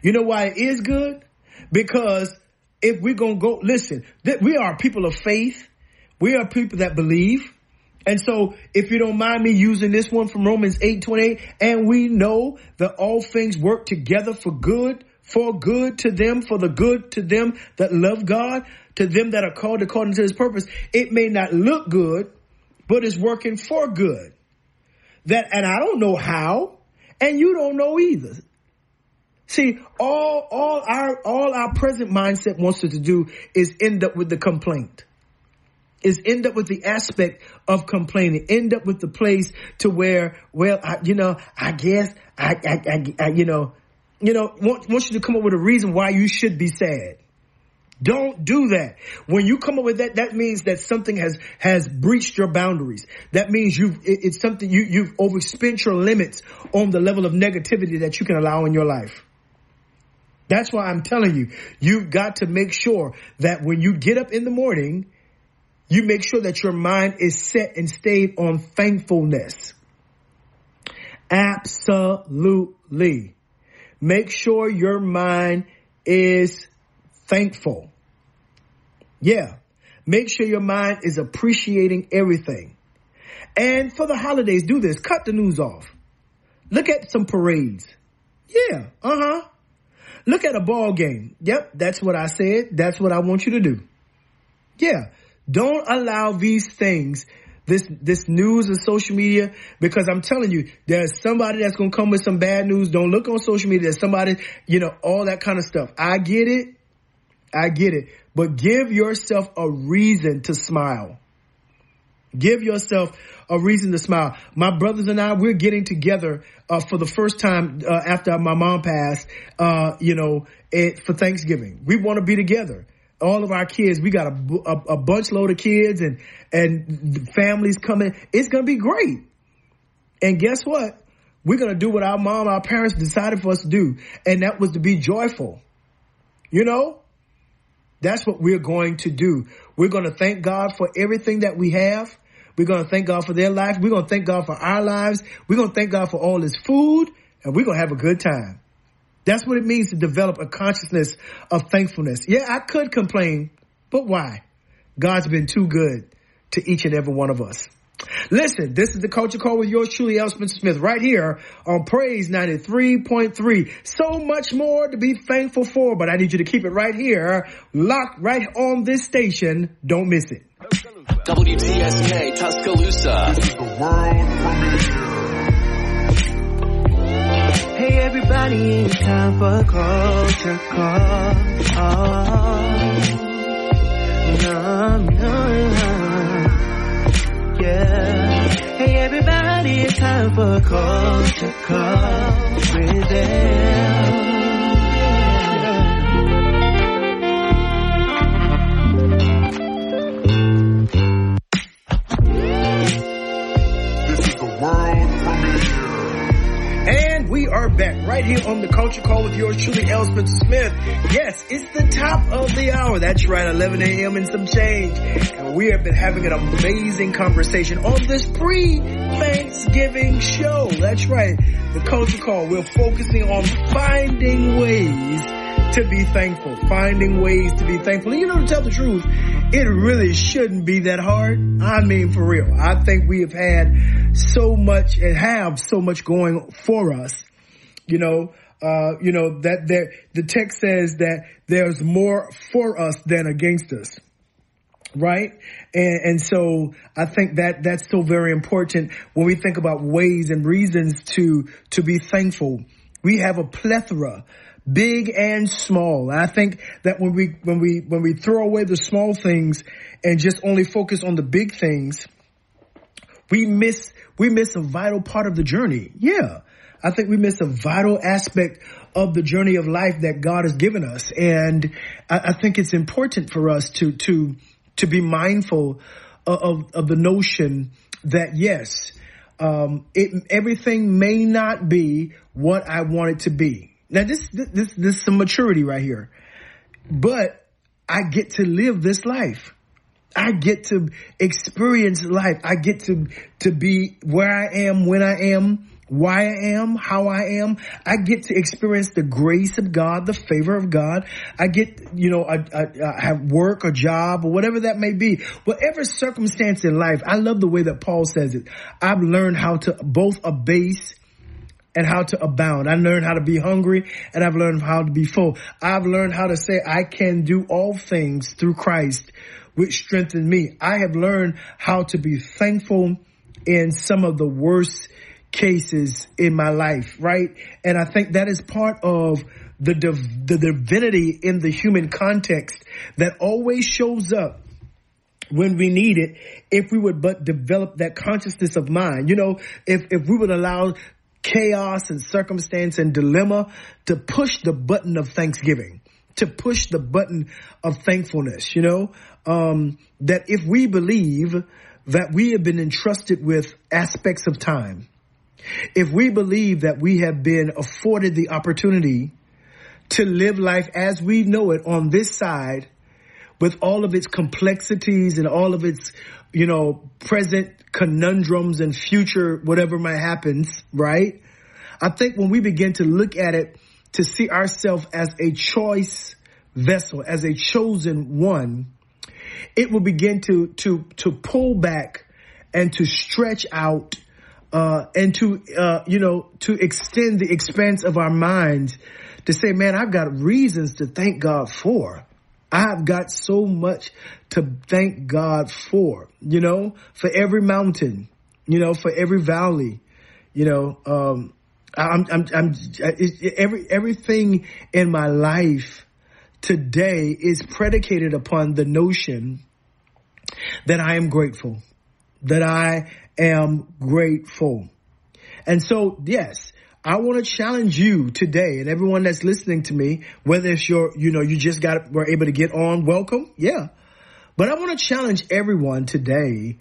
C: You know why it is good? Because if we're to go, listen, that we are people of faith. We are people that believe. And so if you don't mind me using this one from Romans 8 28, and we know that all things work together for good for good to them, for the good to them that love God, to them that are called according to his purpose. It may not look good, but it's working for good. That, and I don't know how, and you don't know either. See, all, all our, all our present mindset wants us to do is end up with the complaint. Is end up with the aspect of complaining. End up with the place to where, well, I, you know, I guess, I, I, I, you know, you know, want, want you to come up with a reason why you should be sad. Don't do that. When you come up with that, that means that something has, has breached your boundaries. That means you've, it, it's something you, you've overspent your limits on the level of negativity that you can allow in your life. That's why I'm telling you, you've got to make sure that when you get up in the morning, you make sure that your mind is set and stayed on thankfulness. Absolutely. Make sure your mind is thankful. Yeah. Make sure your mind is appreciating everything. And for the holidays, do this. Cut the news off. Look at some parades. Yeah. Uh huh. Look at a ball game. Yep. That's what I said. That's what I want you to do. Yeah. Don't allow these things this this news and social media because I'm telling you, there's somebody that's gonna come with some bad news. Don't look on social media. There's somebody, you know, all that kind of stuff. I get it. I get it. But give yourself a reason to smile. Give yourself a reason to smile. My brothers and I, we're getting together uh, for the first time uh, after my mom passed. Uh, you know, it, for Thanksgiving, we want to be together all of our kids. We got a, a, a bunch load of kids and, and families coming. It's to be great. And guess what? We're to do what our mom, our parents decided for us to do. And that was to be joyful. You know, that's what we're going to do. We're to thank God for everything that we have. We're to thank God for their life. We're to thank God for our lives. We're to thank God for all his food and we're to have a good time. That's what it means to develop a consciousness of thankfulness. Yeah, I could complain, but why? God's been too good to each and every one of us. Listen, this is the Culture Call with yours truly, L. Spencer Smith, right here on Praise 93.3. So much more to be thankful for, but I need you to keep it right here, locked right on this station. Don't miss it.
A: WTSK Tuscaloosa.
B: This is the world premiere.
D: Hey everybody, it's time for culture call. Nom, nom, yeah. Hey everybody, it's time for culture call with them.
C: We are back right here on the Culture Call with yours truly. Spencer Smith. Yes, it's the top of the hour. That's right, 11 a.m. and some change. And we have been having an amazing conversation on this pre-Thanksgiving show. That's right, the Culture Call. We're focusing on finding ways to be thankful, finding ways to be thankful. And you know, to tell the truth, it really shouldn't be that hard. I mean, for real. I think we have had so much and have so much going for us. You know, uh, you know, that there, the text says that there's more for us than against us. Right. And, and so I think that that's so very important when we think about ways and reasons to, to be thankful. We have a plethora big and small. And I think that when we, when we, when we throw away the small things and just only focus on the big things, we miss, we miss a vital part of the journey. Yeah. I think we miss a vital aspect of the journey of life that God has given us. And I, I think it's important for us to, to, to be mindful of, of, of the notion that yes, um, it, everything may not be what I want it to be. Now this, this, this is some maturity right here, but I get to live this life. I get to experience life. I get to, to be where I am, when I am, why I am, how I am. I get to experience the grace of God, the favor of God. I get, you know, I, I, I have work or job or whatever that may be. Whatever circumstance in life, I love the way that Paul says it. I've learned how to both abase and how to abound. I learned how to be hungry and I've learned how to be full. I've learned how to say I can do all things through Christ which strengthen me. I have learned how to be thankful in some of the worst cases in my life, right? And I think that is part of the, div- the divinity in the human context that always shows up when we need it if we would but develop that consciousness of mind. You know, if, if we would allow chaos and circumstance and dilemma to push the button of thanksgiving, to push the button of thankfulness, you know, um, that if we believe that we have been entrusted with aspects of time, if we believe that we have been afforded the opportunity to live life as we know it on this side with all of its complexities and all of its, you know, present conundrums and future whatever might happens, right? I think when we begin to look at it to see ourselves as a choice vessel, as a chosen one, it will begin to to to pull back and to stretch out uh, and to uh, you know to extend the expanse of our minds to say, man, I've got reasons to thank God for. I've got so much to thank God for, you know, for every mountain, you know, for every valley, you know, um, I'm, I'm, I'm, every, everything in my life today is predicated upon the notion that I am grateful, that I am grateful. And so, yes, I want to challenge you today and everyone that's listening to me, whether it's your, you know, you just got, were able to get on, welcome. Yeah. But I want to challenge everyone today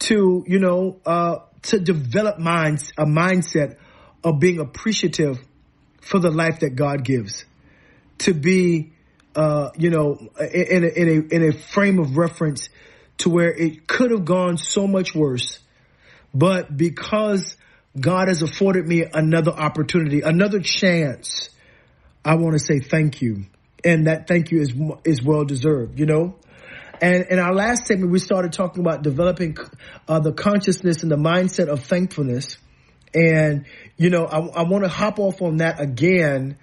C: to, you know, uh, to develop minds, a mindset of being appreciative for the life that God gives. To be, uh, you know, in a, in a, in a frame of reference to where it could have gone so much worse. But because God has afforded me another opportunity, another chance. I want to say thank you. And that thank you is, is well deserved, you know? And in our last segment, we started talking about developing uh, the consciousness and the mindset of thankfulness. And, you know, I, I want to hop off on that again,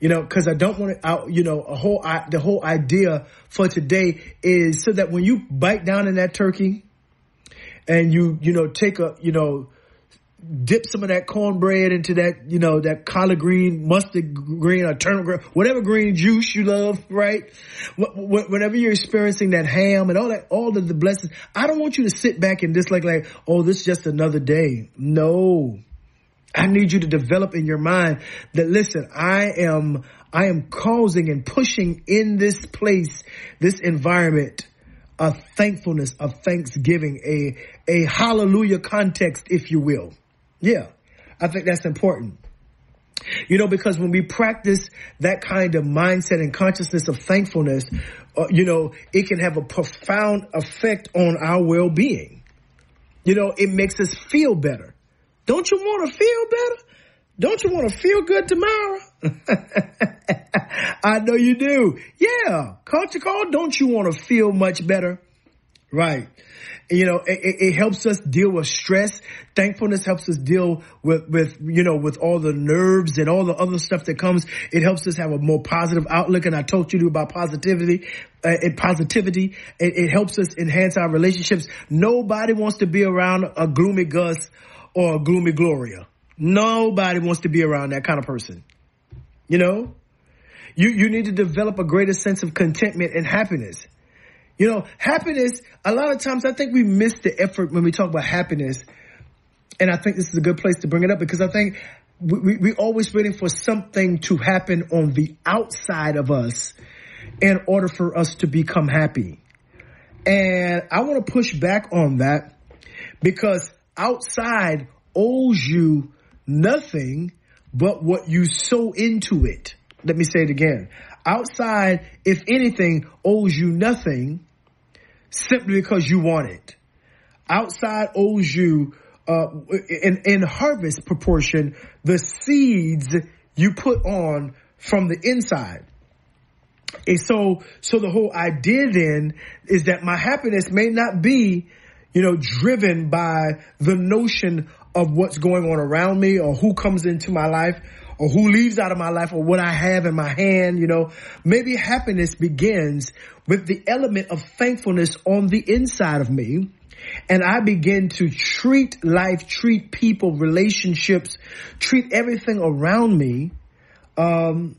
C: you know, cause I don't want to, you know, a whole, the whole idea for today is so that when you bite down in that turkey and you, you know, take a, you know, dip some of that cornbread into that, you know, that collard green, mustard green, or turnip green, whatever green juice you love, right? Whenever you're experiencing that ham and all that, all of the blessings, I don't want you to sit back and just like, like, oh, this is just another day. No. I need you to develop in your mind that listen, I am, I am causing and pushing in this place, this environment, a thankfulness, a thanksgiving, a, a hallelujah context, if you will. Yeah, I think that's important. You know, because when we practice that kind of mindset and consciousness of thankfulness, uh, you know, it can have a profound effect on our well-being. You know, it makes us feel better. Don't you want to feel better? Don't you want to feel good tomorrow? I know you do. Yeah. Culture call. Don't you want to feel much better? Right you know, it, it, helps us deal with stress. Thankfulness helps us deal with, with, you know, with all the nerves and all the other stuff that comes. It helps us have a more positive outlook. And I told you about positivity, uh, and positivity. It, it helps us enhance our relationships. Nobody wants to be around a gloomy Gus or a gloomy Gloria. Nobody wants to be around that kind of person. You know, you, you need to develop a greater sense of contentment and happiness. You know, happiness, a lot of times I think we miss the effort when we talk about happiness. And I think this is a good place to bring it up because I think we, we, we always waiting for something to happen on the outside of us in order for us to become happy. And I want to push back on that because outside owes you nothing but what you sow into it. Let me say it again. Outside, if anything, owes you nothing simply because you want it. Outside owes you, uh, in, in harvest proportion, the seeds you put on from the inside. And so, so the whole idea then is that my happiness may not be, you know, driven by the notion of what's going on around me or who comes into my life or who leaves out of my life or what I have in my hand, you know, maybe happiness begins with the element of thankfulness on the inside of me. And I begin to treat life, treat people, relationships, treat everything around me, um,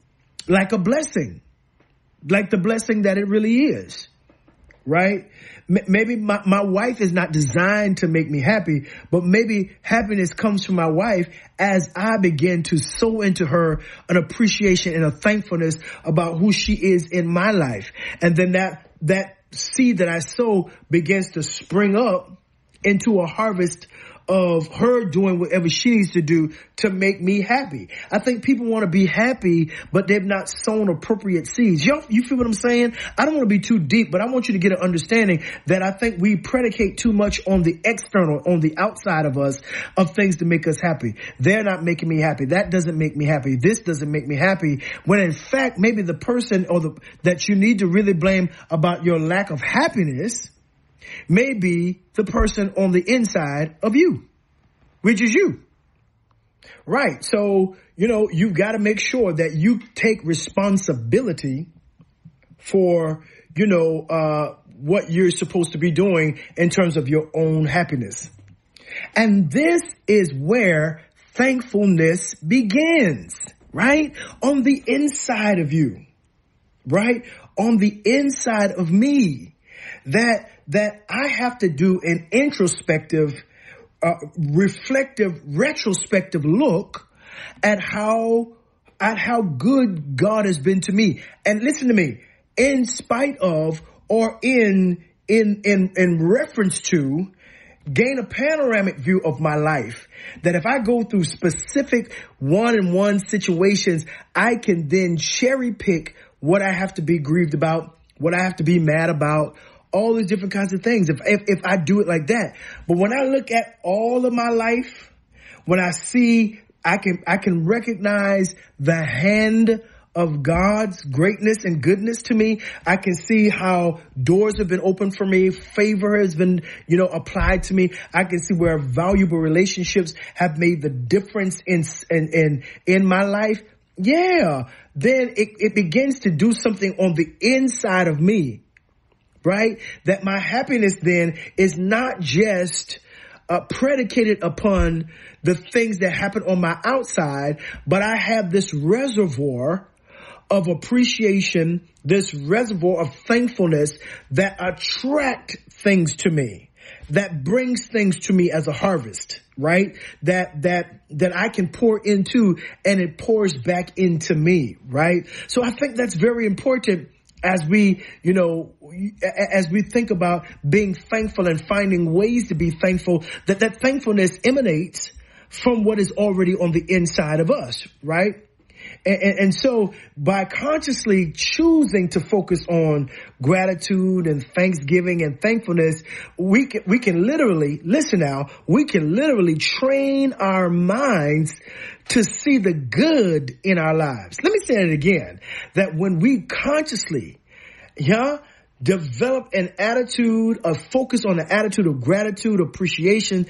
C: like a blessing, like the blessing that it really is right? Maybe my, my wife is not designed to make me happy, but maybe happiness comes from my wife as I begin to sow into her an appreciation and a thankfulness about who she is in my life. And then that, that seed that I sow begins to spring up into a harvest of her doing whatever she needs to do to make me happy. I think people want to be happy, but they've not sown appropriate seeds. Yo, you feel what I'm saying? I don't want to be too deep, but I want you to get an understanding that I think we predicate too much on the external, on the outside of us of things to make us happy. They're not making me happy. That doesn't make me happy. This doesn't make me happy. When in fact, maybe the person or the, that you need to really blame about your lack of happiness may be the person on the inside of you, which is you. Right. So, you know, you've got to make sure that you take responsibility for, you know, uh, what you're supposed to be doing in terms of your own happiness. And this is where thankfulness begins, right? On the inside of you, right? On the inside of me that that I have to do an introspective, uh, reflective, retrospective look at how at how good God has been to me. And listen to me, in spite of or in in in in reference to gain a panoramic view of my life that if I go through specific one-on-one situations, I can then cherry pick what I have to be grieved about, what I have to be mad about, all these different kinds of things if, if, if I do it like that. But when I look at all of my life, when I see, I can, I can recognize the hand of God's greatness and goodness to me. I can see how doors have been opened for me. Favor has been, you know, applied to me. I can see where valuable relationships have made the difference in, in, in, in my life. Yeah. Then it, it begins to do something on the inside of me right? That my happiness then is not just uh, predicated upon the things that happen on my outside, but I have this reservoir of appreciation, this reservoir of thankfulness that attract things to me, that brings things to me as a harvest, right? That, that, that I can pour into and it pours back into me, right? So I think that's very important as we, you know, as we think about being thankful and finding ways to be thankful, that that thankfulness emanates from what is already on the inside of us, right? And, and, so by consciously choosing to focus on gratitude and thanksgiving and thankfulness, we can, we can literally, listen now, we can literally train our minds to see the good in our lives. Let me say it again, that when we consciously, yeah, develop an attitude of focus on the attitude of gratitude, appreciation,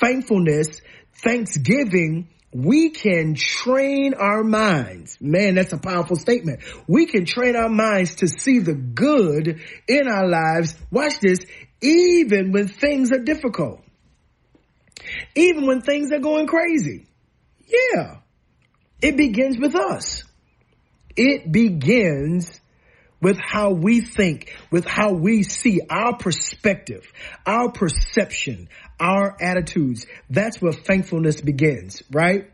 C: thankfulness, thanksgiving, we can train our minds. Man, that's a powerful statement. We can train our minds to see the good in our lives. Watch this, even when things are difficult. Even when things are going crazy. Yeah. It begins with us. It begins with how we think, with how we see our perspective, our perception, our attitudes. That's where thankfulness begins, right?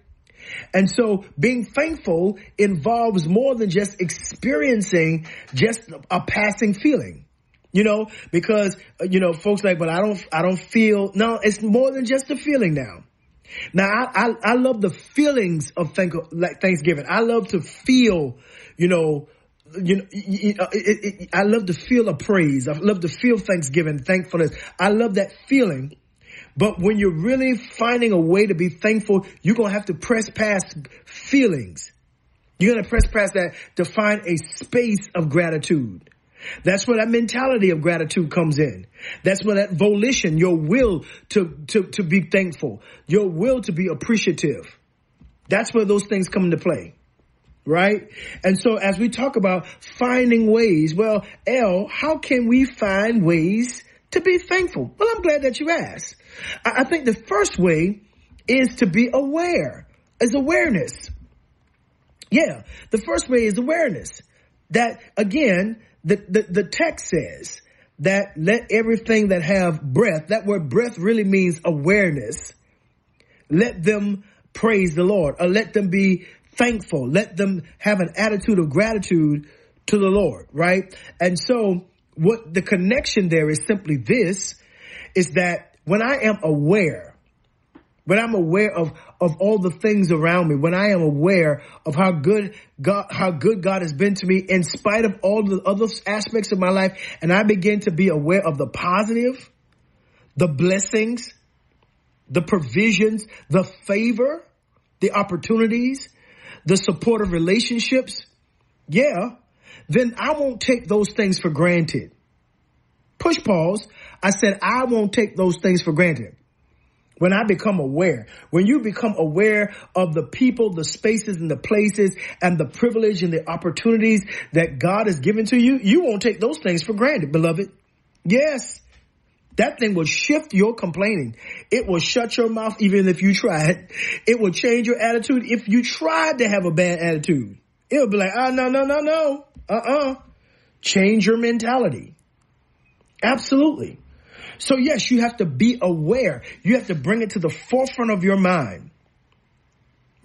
C: And so being thankful involves more than just experiencing just a passing feeling. You know, because, uh, you know, folks like, but I don't, I don't feel, no, it's more than just a feeling now. Now, I, I, I love the feelings of thank, like Thanksgiving. I love to feel, you know, you know, uh, it, it, it, I love to feel a praise. I love to feel thanksgiving, thankfulness. I love that feeling. But when you're really finding a way to be thankful, you're going to have to press past feelings. You're going to press past that to find a space of gratitude. That's where that mentality of gratitude comes in. That's where that volition, your will to, to, to be thankful, your will to be appreciative. That's where those things come into play. Right? And so as we talk about finding ways, well, L, how can we find ways to be thankful? Well, I'm glad that you asked. I, I think the first way is to be aware, is awareness. Yeah, the first way is awareness. That again, the, the, the text says that let everything that have breath, that word breath really means awareness. Let them praise the Lord or let them be thankful. Let them have an attitude of gratitude to the Lord, right? And so what the connection there is simply this is that when I am aware when I'm aware of, of all the things around me, when I am aware of how good God, how good God has been to me in spite of all the other aspects of my life, and I begin to be aware of the positive, the blessings, the provisions, the favor, the opportunities, the supportive relationships, yeah, then I won't take those things for granted. Push pause. I said I won't take those things for granted. When I become aware, when you become aware of the people, the spaces and the places and the privilege and the opportunities that God has given to you, you won't take those things for granted, beloved. Yes. That thing will shift your complaining. It will shut your mouth even if you tried. It will change your attitude if you tried to have a bad attitude. It'll be like, oh, no, no, no, no. Uh-uh. Change your mentality. Absolutely. So yes, you have to be aware. You have to bring it to the forefront of your mind.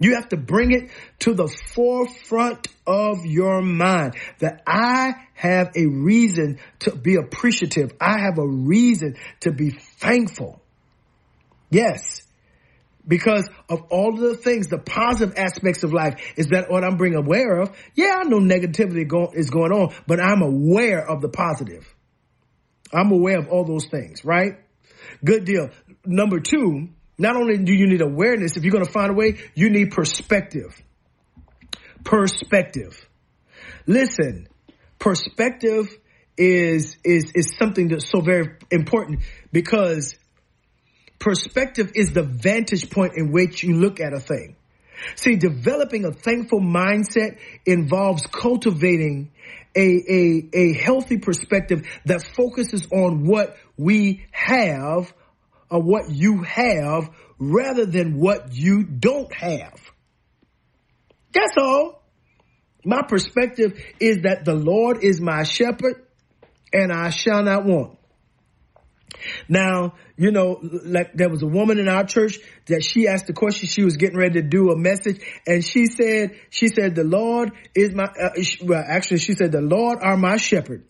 C: You have to bring it to the forefront of your mind that I have a reason to be appreciative. I have a reason to be thankful. Yes. Because of all the things, the positive aspects of life is that what I'm being aware of. Yeah, I know negativity go, is going on, but I'm aware of the positive. I'm aware of all those things, right? Good deal. Number two, not only do you need awareness, if you're going to find a way, you need perspective. Perspective. Listen, perspective is, is, is something that's so very important because perspective is the vantage point in which you look at a thing. See, developing a thankful mindset involves cultivating a, a, a healthy perspective that focuses on what we have or what you have rather than what you don't have. That's all. My perspective is that the Lord is my shepherd and I shall not want. Now, you know, like there was a woman in our church that she asked the question. She was getting ready to do a message, and she said, "She said the Lord is my." Uh, she, well, actually, she said the Lord are my shepherd.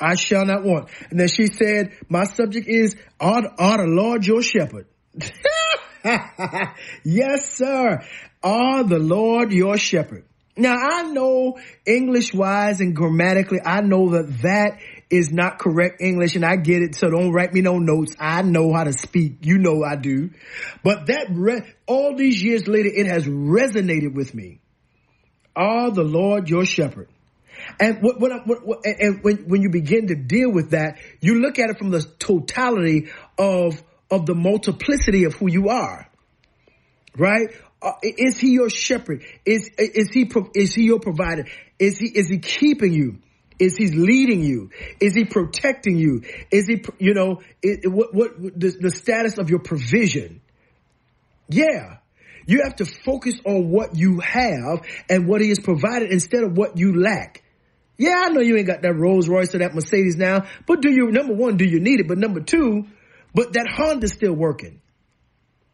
C: I shall not want. And then she said, "My subject is are, are the Lord your shepherd." yes, sir. Are the Lord your shepherd? Now I know English wise and grammatically, I know that that is not correct English and I get it. So don't write me no notes. I know how to speak. You know I do. But that, re- all these years later, it has resonated with me. Are the Lord your shepherd? And what, what, what, and when, when you begin to deal with that, you look at it from the totality of, of the multiplicity of who you are. Right? Uh, is he your shepherd? Is, is he, is he your provider? Is he, is he keeping you? Is he leading you? Is he protecting you? Is he, you know, it, what, what, the, the status of your provision? Yeah. You have to focus on what you have and what he has provided instead of what you lack. Yeah, I know you ain't got that Rolls Royce or that Mercedes now, but do you, number one, do you need it? But number two, but that Honda's still working.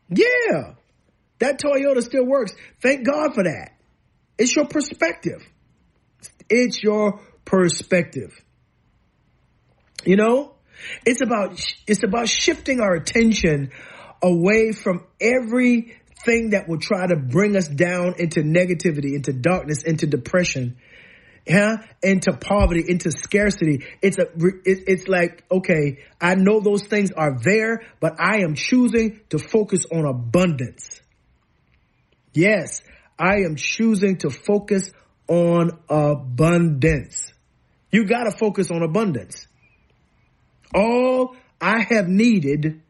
C: Yeah. That Toyota still works. Thank God for that. It's your perspective. It's your perspective. You know, it's about, it's about shifting our attention away from everything that will try to bring us down into negativity, into darkness, into depression, yeah, into poverty, into scarcity. It's a, it's like, okay, I know those things are there, but I am choosing to focus on abundance. Yes, I am choosing to focus on abundance. You got to focus on abundance. All I have needed,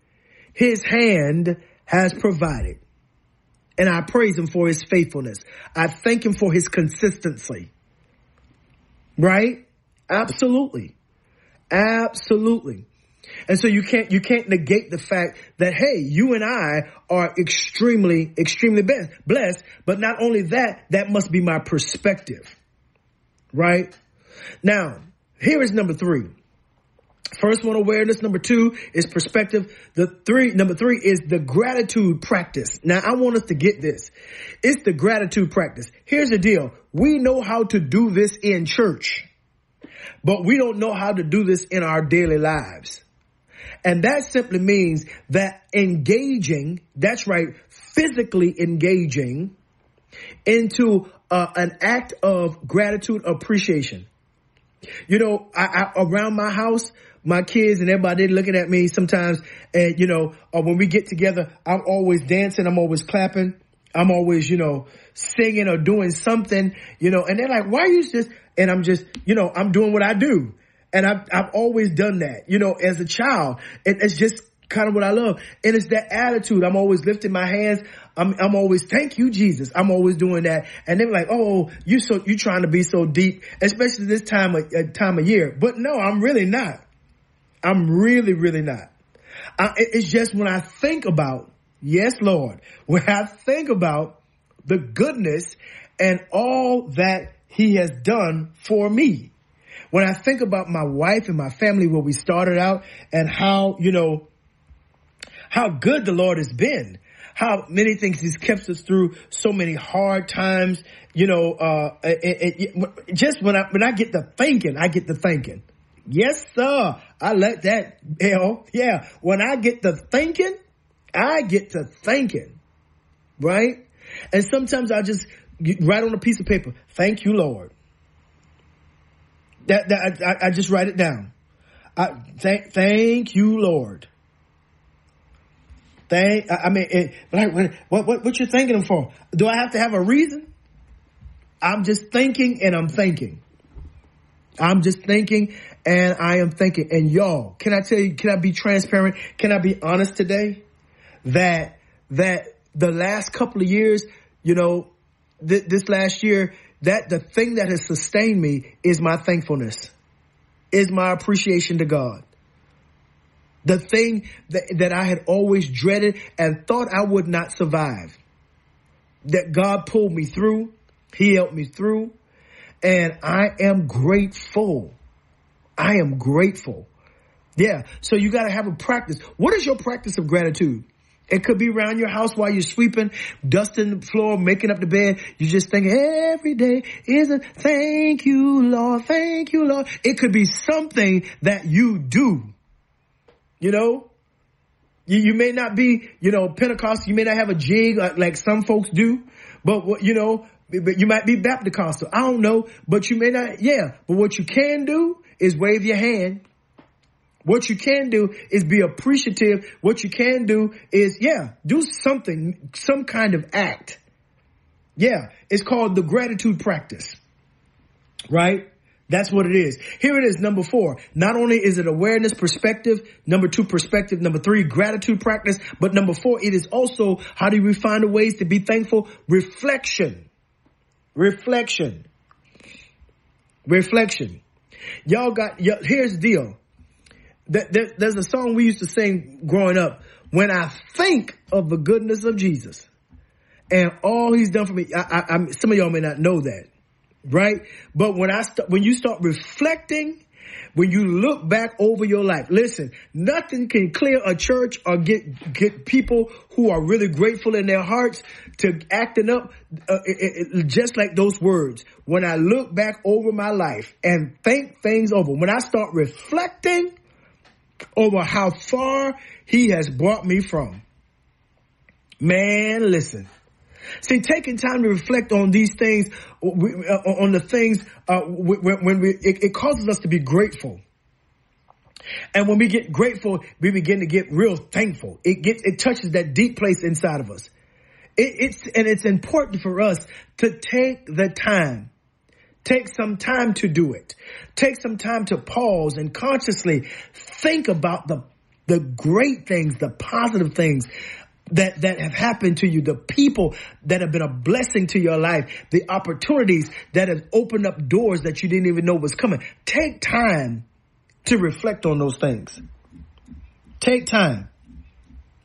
C: his hand has provided. And I praise him for his faithfulness. I thank him for his consistency. Right? Absolutely. Absolutely. And so you can't, you can't negate the fact that, hey, you and I are extremely, extremely blessed, blessed. But not only that, that must be my perspective. Right? Now, here is number three. First one, awareness. Number two is perspective. The three, number three is the gratitude practice. Now I want us to get this. It's the gratitude practice. Here's the deal. We know how to do this in church, but we don't know how to do this in our daily lives. And that simply means that engaging, that's right, physically engaging into uh, an act of gratitude appreciation. You know, I, I, around my house, my kids and everybody looking at me sometimes, and you know, or when we get together, I'm always dancing, I'm always clapping, I'm always, you know, singing or doing something, you know, and they're like, why are you just, and I'm just, you know, I'm doing what I do. And I've, I've always done that, you know, as a child. It, it's just kind of what I love. And it's that attitude. I'm always lifting my hands. I'm, I'm always, thank you, Jesus. I'm always doing that. And they're like, oh, you so, you trying to be so deep, especially this time of, uh, time of year. But no, I'm really not. I'm really, really not. I, it's just when I think about, yes, Lord, when I think about the goodness and all that he has done for me. When I think about my wife and my family, where we started out and how, you know, how good the Lord has been, how many things he's kept us through so many hard times, you know, uh, it, it, just when I, when I get to thinking, I get to thinking, Yes, sir. I let that hell. Yeah. When I get to thinking, I get to thinking. Right? And sometimes I just write on a piece of paper, thank you, Lord. That, that I, I just write it down. I thank, thank you, Lord. Thank, I mean, it, like, what, what, what you thanking him for? Do I have to have a reason? I'm just thinking and I'm thinking. I'm just thinking and I am thinking, and y'all, can I tell you, can I be transparent? Can I be honest today? That, that the last couple of years, you know, th- this last year, that the thing that has sustained me is my thankfulness, is my appreciation to God. The thing that, that I had always dreaded and thought I would not survive. That God pulled me through. He helped me through. And I am grateful. I am grateful. Yeah. So you got to have a practice. What is your practice of gratitude? It could be around your house while you're sweeping, dusting the floor, making up the bed. You just think every day is a thank you, Lord. Thank you, Lord. It could be something that you do. You know, you, you may not be, you know, Pentecost. You may not have a jig like, like some folks do, but you know, but you might be Baptist. I don't know, but you may not. Yeah. But what you can do is wave your hand. What you can do is be appreciative. What you can do is, yeah, do something, some kind of act. Yeah, it's called the gratitude practice. Right? That's what it is. Here it is, number four. Not only is it awareness, perspective, number two, perspective, number three, gratitude practice, but number four, it is also how do we find the ways to be thankful? Reflection. Reflection. Reflection. Y'all got, here's the deal. There's a song we used to sing growing up. When I think of the goodness of Jesus and all he's done for me, I, I, I, some of y'all may not know that, right? But when I start, when you start reflecting when you look back over your life, listen, nothing can clear a church or get, get people who are really grateful in their hearts to acting up uh, it, it, just like those words. When I look back over my life and think things over, when I start reflecting over how far he has brought me from, man, listen, See, taking time to reflect on these things, uh, on the things uh, when we, it, it causes us to be grateful. And when we get grateful, we begin to get real thankful. It gets, it touches that deep place inside of us. It, it's, and it's important for us to take the time Take some time to do it. Take some time to pause and consciously think about the, the great things, the positive things that, that have happened to you, the people that have been a blessing to your life, the opportunities that have opened up doors that you didn't even know was coming. Take time to reflect on those things. Take time.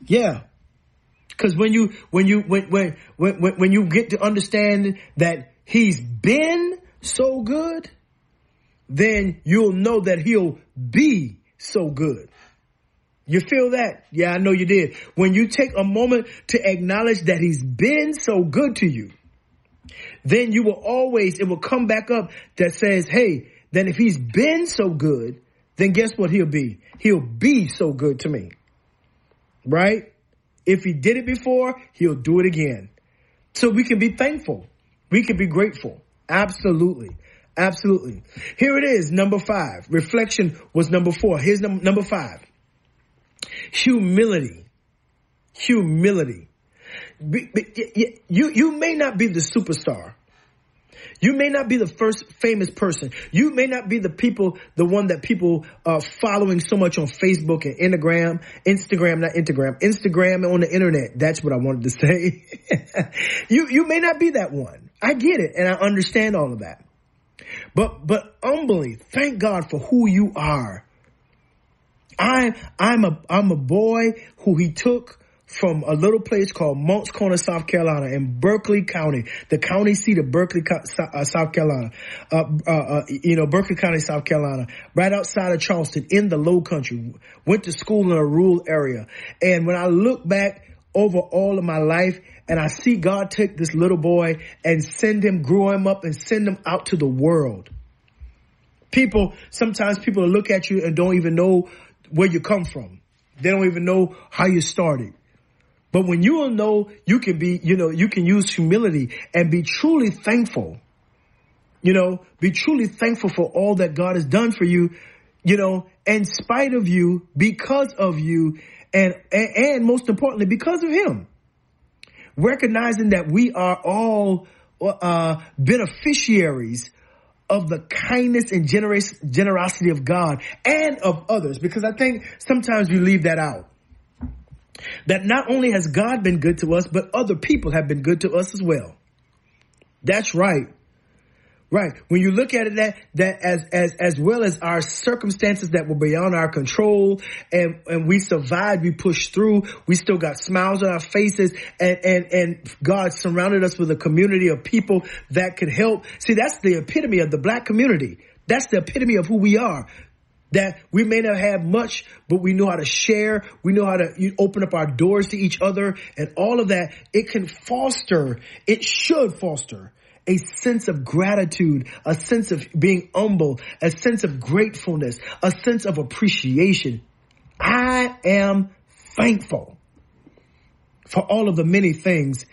C: Yeah. Cause when you, when you, when, when, when, when you get to understand that he's been so good, then you'll know that he'll be so good. You feel that? Yeah, I know you did. When you take a moment to acknowledge that he's been so good to you, then you will always, it will come back up that says, hey, then if he's been so good, then guess what he'll be? He'll be so good to me. Right? If he did it before, he'll do it again. So we can be thankful. We can be grateful. Absolutely. Absolutely. Here it is, number five. Reflection was number four. Here's num- number five. Humility. Humility. You, you may not be the superstar. You may not be the first famous person. You may not be the people, the one that people are following so much on Facebook and Instagram, Instagram, not Instagram, Instagram on the internet. That's what I wanted to say. you, you may not be that one. I get it and I understand all of that. But, but humbly, thank God for who you are. I, I'm a, I'm a boy who he took from a little place called Moncks Corner, South Carolina in Berkeley County, the county seat of Berkeley, uh, South Carolina, uh, uh, uh, you know, Berkeley County, South Carolina, right outside of Charleston in the low country, went to school in a rural area. And when I look back over all of my life and I see God take this little boy and send him, grow him up and send him out to the world. People, sometimes people look at you and don't even know where you come from. They don't even know how you started. But when you will know you can be, you know, you can use humility and be truly thankful, you know, be truly thankful for all that God has done for you, you know, in spite of you, because of you, and, and, and most importantly, because of Him. Recognizing that we are all, uh, beneficiaries of the kindness and generous, generosity of God and of others, because I think sometimes we leave that out that not only has God been good to us, but other people have been good to us as well. That's right. Right. When you look at it that, that as, as, as well as our circumstances that were beyond our control and, and we survived, we pushed through, we still got smiles on our faces and, and, and God surrounded us with a community of people that could help. See, that's the epitome of the black community. That's the epitome of who we are that we may not have much, but we know how to share. We know how to open up our doors to each other and all of that. It can foster, it should foster a sense of gratitude, a sense of being humble, a sense of gratefulness, a sense of appreciation. I am thankful for all of the many things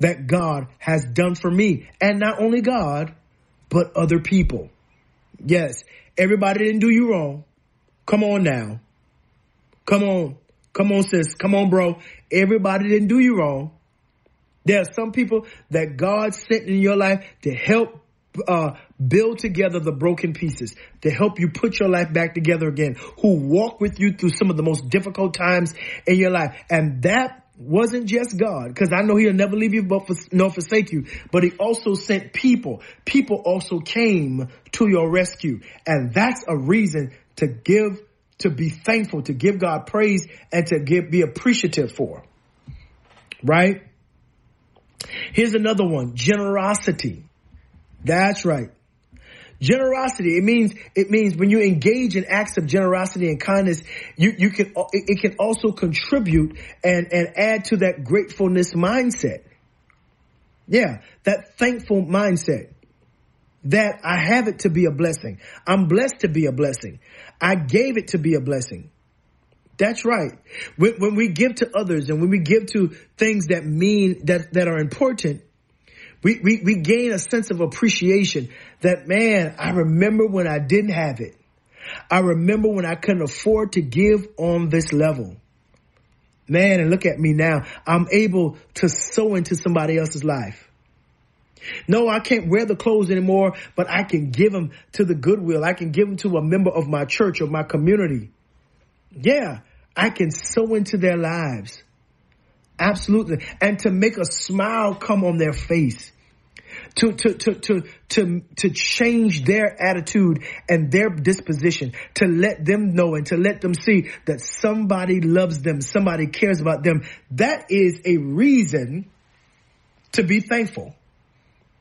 C: that God has done for me. And not only God, but other people. Yes, Everybody didn't do you wrong. Come on now. Come on. Come on, sis. Come on, bro. Everybody didn't do you wrong. There are some people that God sent in your life to help uh, build together the broken pieces, to help you put your life back together again, who walk with you through some of the most difficult times in your life. And that wasn't just God, because I know he'll never leave you but for, nor forsake you, but he also sent people. People also came to your rescue. And that's a reason to give, to be thankful, to give God praise and to give, be appreciative for. Right? Here's another one, generosity. That's right. Generosity, it means, it means when you engage in acts of generosity and kindness, you, you can, it can also contribute and, and add to that gratefulness mindset. Yeah, that thankful mindset that I have it to be a blessing. I'm blessed to be a blessing. I gave it to be a blessing. That's right. When, when, we give to others and when we give to things that mean that, that are important, we, we, we gain a sense of appreciation that, man, I remember when I didn't have it. I remember when I couldn't afford to give on this level. Man, and look at me now. I'm able to sow into somebody else's life. No, I can't wear the clothes anymore, but I can give them to the goodwill. I can give them to a member of my church or my community. Yeah, I can sow into their lives. Absolutely. And to make a smile come on their face. To, to, to, to, to, to change their attitude and their disposition, to let them know and to let them see that somebody loves them, somebody cares about them. That is a reason to be thankful.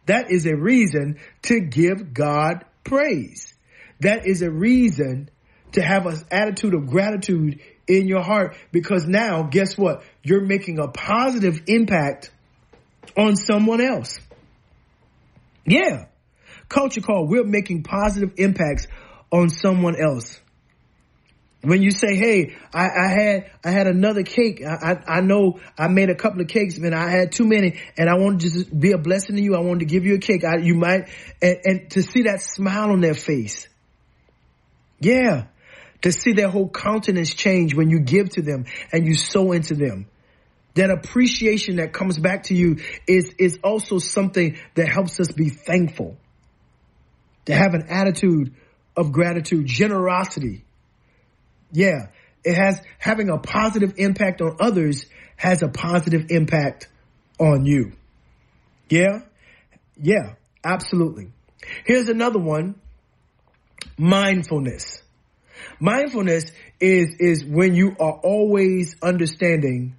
C: That is a reason to give God praise. That is a reason to have an attitude of gratitude in your heart because now guess what? You're making a positive impact on someone else. Yeah. Culture call, we're making positive impacts on someone else. When you say, "Hey, I, I had I had another cake. I, I, I know I made a couple of cakes, man. I had too many, and I wanted to just be a blessing to you. I wanted to give you a cake. I, you might, and, and to see that smile on their face, yeah, to see their whole countenance change when you give to them and you sow into them. That appreciation that comes back to you is is also something that helps us be thankful. To have an attitude of gratitude, generosity yeah, it has having a positive impact on others has a positive impact on you. Yeah, yeah, absolutely. Here's another one. Mindfulness. Mindfulness is, is when you are always understanding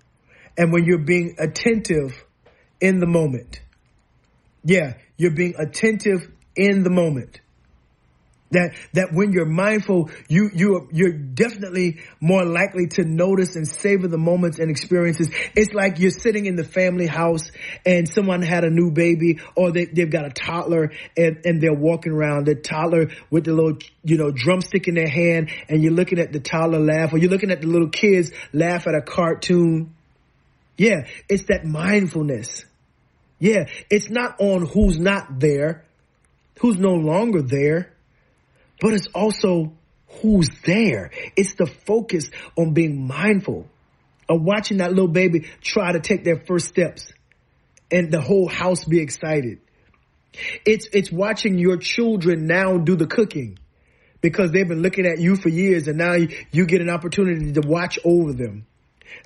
C: and when you're being attentive in the moment. Yeah, you're being attentive in the moment. That, that when you're mindful, you, you, you're definitely more likely to notice and savor the moments and experiences. It's like you're sitting in the family house and someone had a new baby or they, they've got a toddler and, and they're walking around the toddler with the little, you know, drumstick in their hand and you're looking at the toddler laugh or you're looking at the little kids laugh at a cartoon. Yeah, it's that mindfulness. Yeah, it's not on who's not there, who's no longer there but it's also who's there. It's the focus on being mindful of watching that little baby try to take their first steps and the whole house be excited. It's, it's watching your children now do the cooking because they've been looking at you for years and now you, you get an opportunity to watch over them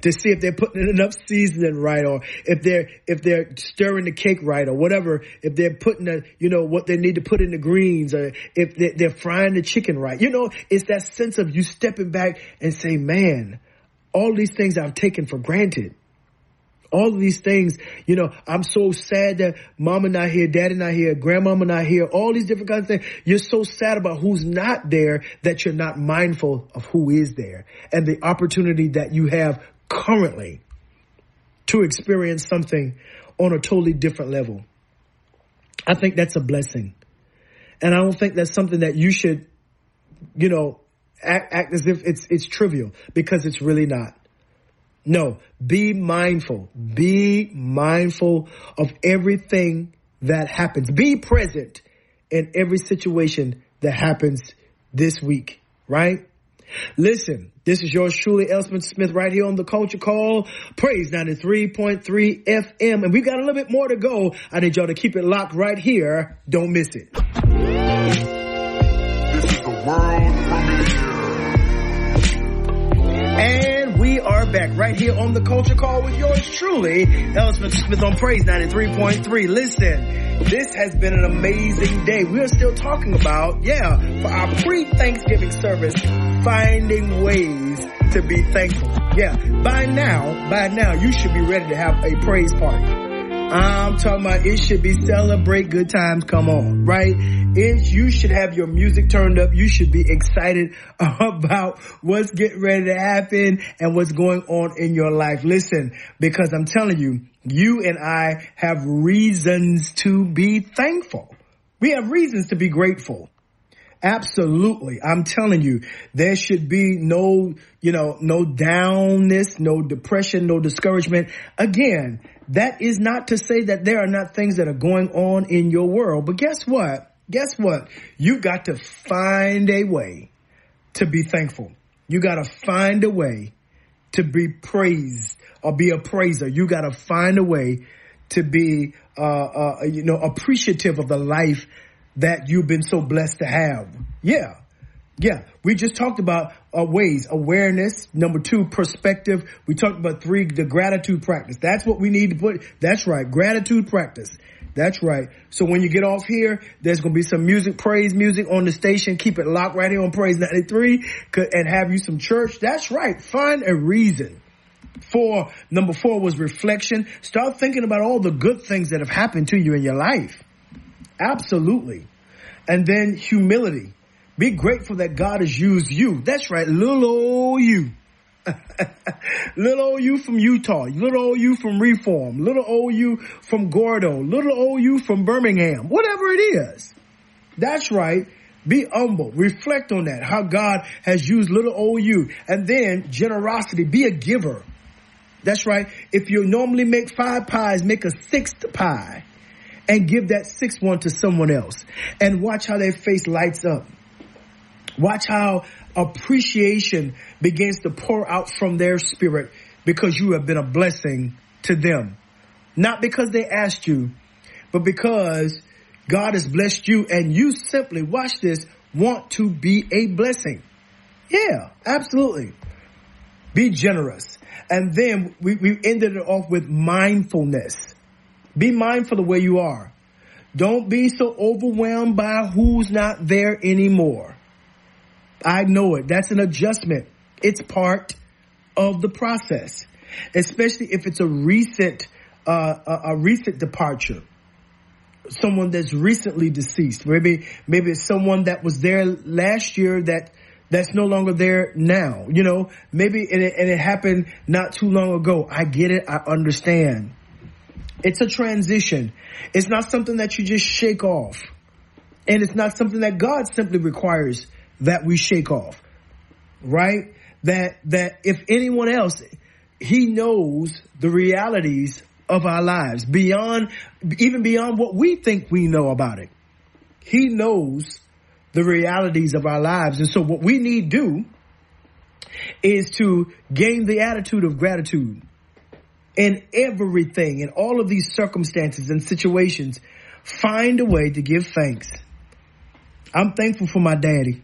C: to see if they're putting enough seasoning right or if they're if they're stirring the cake right or whatever. If they're putting the you know what they need to put in the greens or if they're, they're frying the chicken right. You know it's that sense of you stepping back and say man all these things I've taken for granted all of these things, you know, I'm so sad that mama not here, daddy not here, grandmama not here, all these different kinds of things. You're so sad about who's not there that you're not mindful of who is there and the opportunity that you have currently to experience something on a totally different level. I think that's a blessing. And I don't think that's something that you should, you know, act, act as if it's, it's trivial because it's really not. No, be mindful. Be mindful of everything that happens. Be present in every situation that happens this week, right? Listen, this is yours truly, L. Spencer Smith, right here on the Culture Call, Praise 93.3 FM. And we've got a little bit more to go. I need y'all to keep it locked right here. Don't miss it. Back right here on the Culture Call with yours truly, L. Spencer Smith on Praise 93.3. Listen, this has been an amazing day. We are still talking about, yeah, for our pre-Thanksgiving service, finding ways to be thankful. Yeah, by now, by now, you should be ready to have a praise party. I'm talking about it should be celebrate good times. Come on, right? It, you should have your music turned up. You should be excited about what's getting ready to happen and what's going on in your life. Listen, because I'm telling you, you and I have reasons to be thankful. We have reasons to be grateful. Absolutely. I'm telling you, there should be no, you know, no downness, no depression, no discouragement. Again, that is not to say that there are not things that are going on in your world, but guess what? Guess what? You got to find a way to be thankful. You got to find a way to be praised or be a praiser. You got to find a way to be uh, uh, you know, appreciative of the life that you've been so blessed to have. Yeah. Yeah. We just talked about uh, ways, awareness. Number two, perspective. We talked about three, the gratitude practice. That's what we need to put. That's right. Gratitude practice. That's right. So when you get off here, there's going to be some music, praise music on the station. Keep it locked right here on Praise 93 and have you some church. That's right. Find a reason. Four, number four was reflection. Start thinking about all the good things that have happened to you in your life. Absolutely. And then humility. Be grateful that God has used you. That's right. Little old you. little old you from Eutaw, little old you from Reform, little old you from Gordo, little old you from Birmingham, whatever it is. That's right. Be humble. Reflect on that, how God has used little old you. And then generosity. Be a giver. That's right. If you normally make five pies, make a sixth pie and give that sixth one to someone else and watch how their face lights up. Watch how appreciation begins to pour out from their spirit because you have been a blessing to them. Not because they asked you, but because God has blessed you and you simply, watch this, want to be a blessing. Yeah, absolutely. Be generous. And then we, we ended it off with mindfulness. Be mindful of where you are. Don't be so overwhelmed by who's not there anymore. I know it. That's an adjustment. It's part of the process, especially if it's a recent, uh, a, a recent departure. Someone that's recently deceased. Maybe, maybe it's someone that was there last year that that's no longer there now. You know, maybe and it, and it happened not too long ago. I get it. I understand. It's a transition. It's not something that you just shake off. And it's not something that God simply requires that we shake off. Right? That, that if anyone else, he knows the realities of our lives beyond, even beyond what we think we know about it. He knows the realities of our lives. And so what we need to do is to gain the attitude of gratitude in everything, in all of these circumstances and situations. Find a way to give thanks. I'm thankful for my daddy.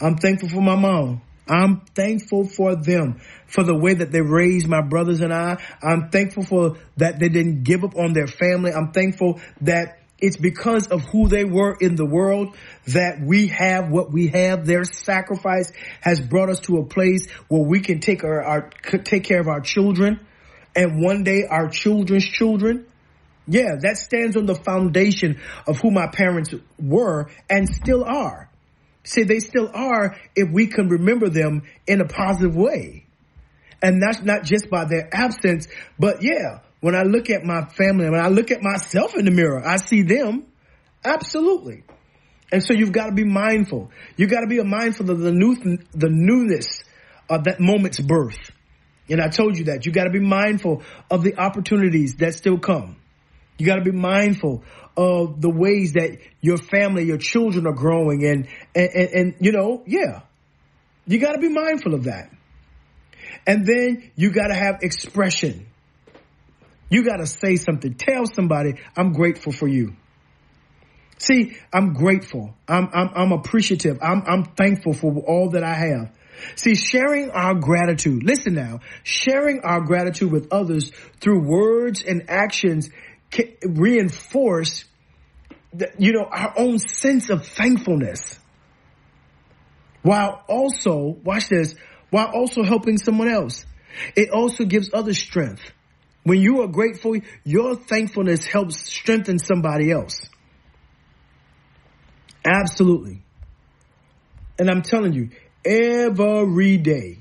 C: I'm thankful for my mom. I'm thankful for them, for the way that they raised my brothers and I. I'm thankful for that they didn't give up on their family. I'm thankful that it's because of who they were in the world that we have what we have. Their sacrifice has brought us to a place where we can take our, our take care of our children and one day our children's children. Yeah, that stands on the foundation of who my parents were and still are. See, they still are if we can remember them in a positive way. And that's not just by their absence, but yeah, when I look at my family, when I look at myself in the mirror, I see them. Absolutely. And so you've got to be mindful. You've got to be mindful of the new, the newness of that moment's birth. And I told you that you got to be mindful of the opportunities that still come. You got to be mindful of the ways that your family, your children are growing and, and, and, and you know, yeah, you got to be mindful of that. And then you got to have expression. You got to say something. Tell somebody, I'm grateful for you. See, I'm grateful. I'm, I'm, I'm appreciative. I'm, I'm thankful for all that I have. See, sharing our gratitude, listen now, sharing our gratitude with others through words and actions reinforce, the, you know, our own sense of thankfulness. While also, watch this, while also helping someone else. It also gives others strength. When you are grateful, your thankfulness helps strengthen somebody else. Absolutely. And I'm telling you, every day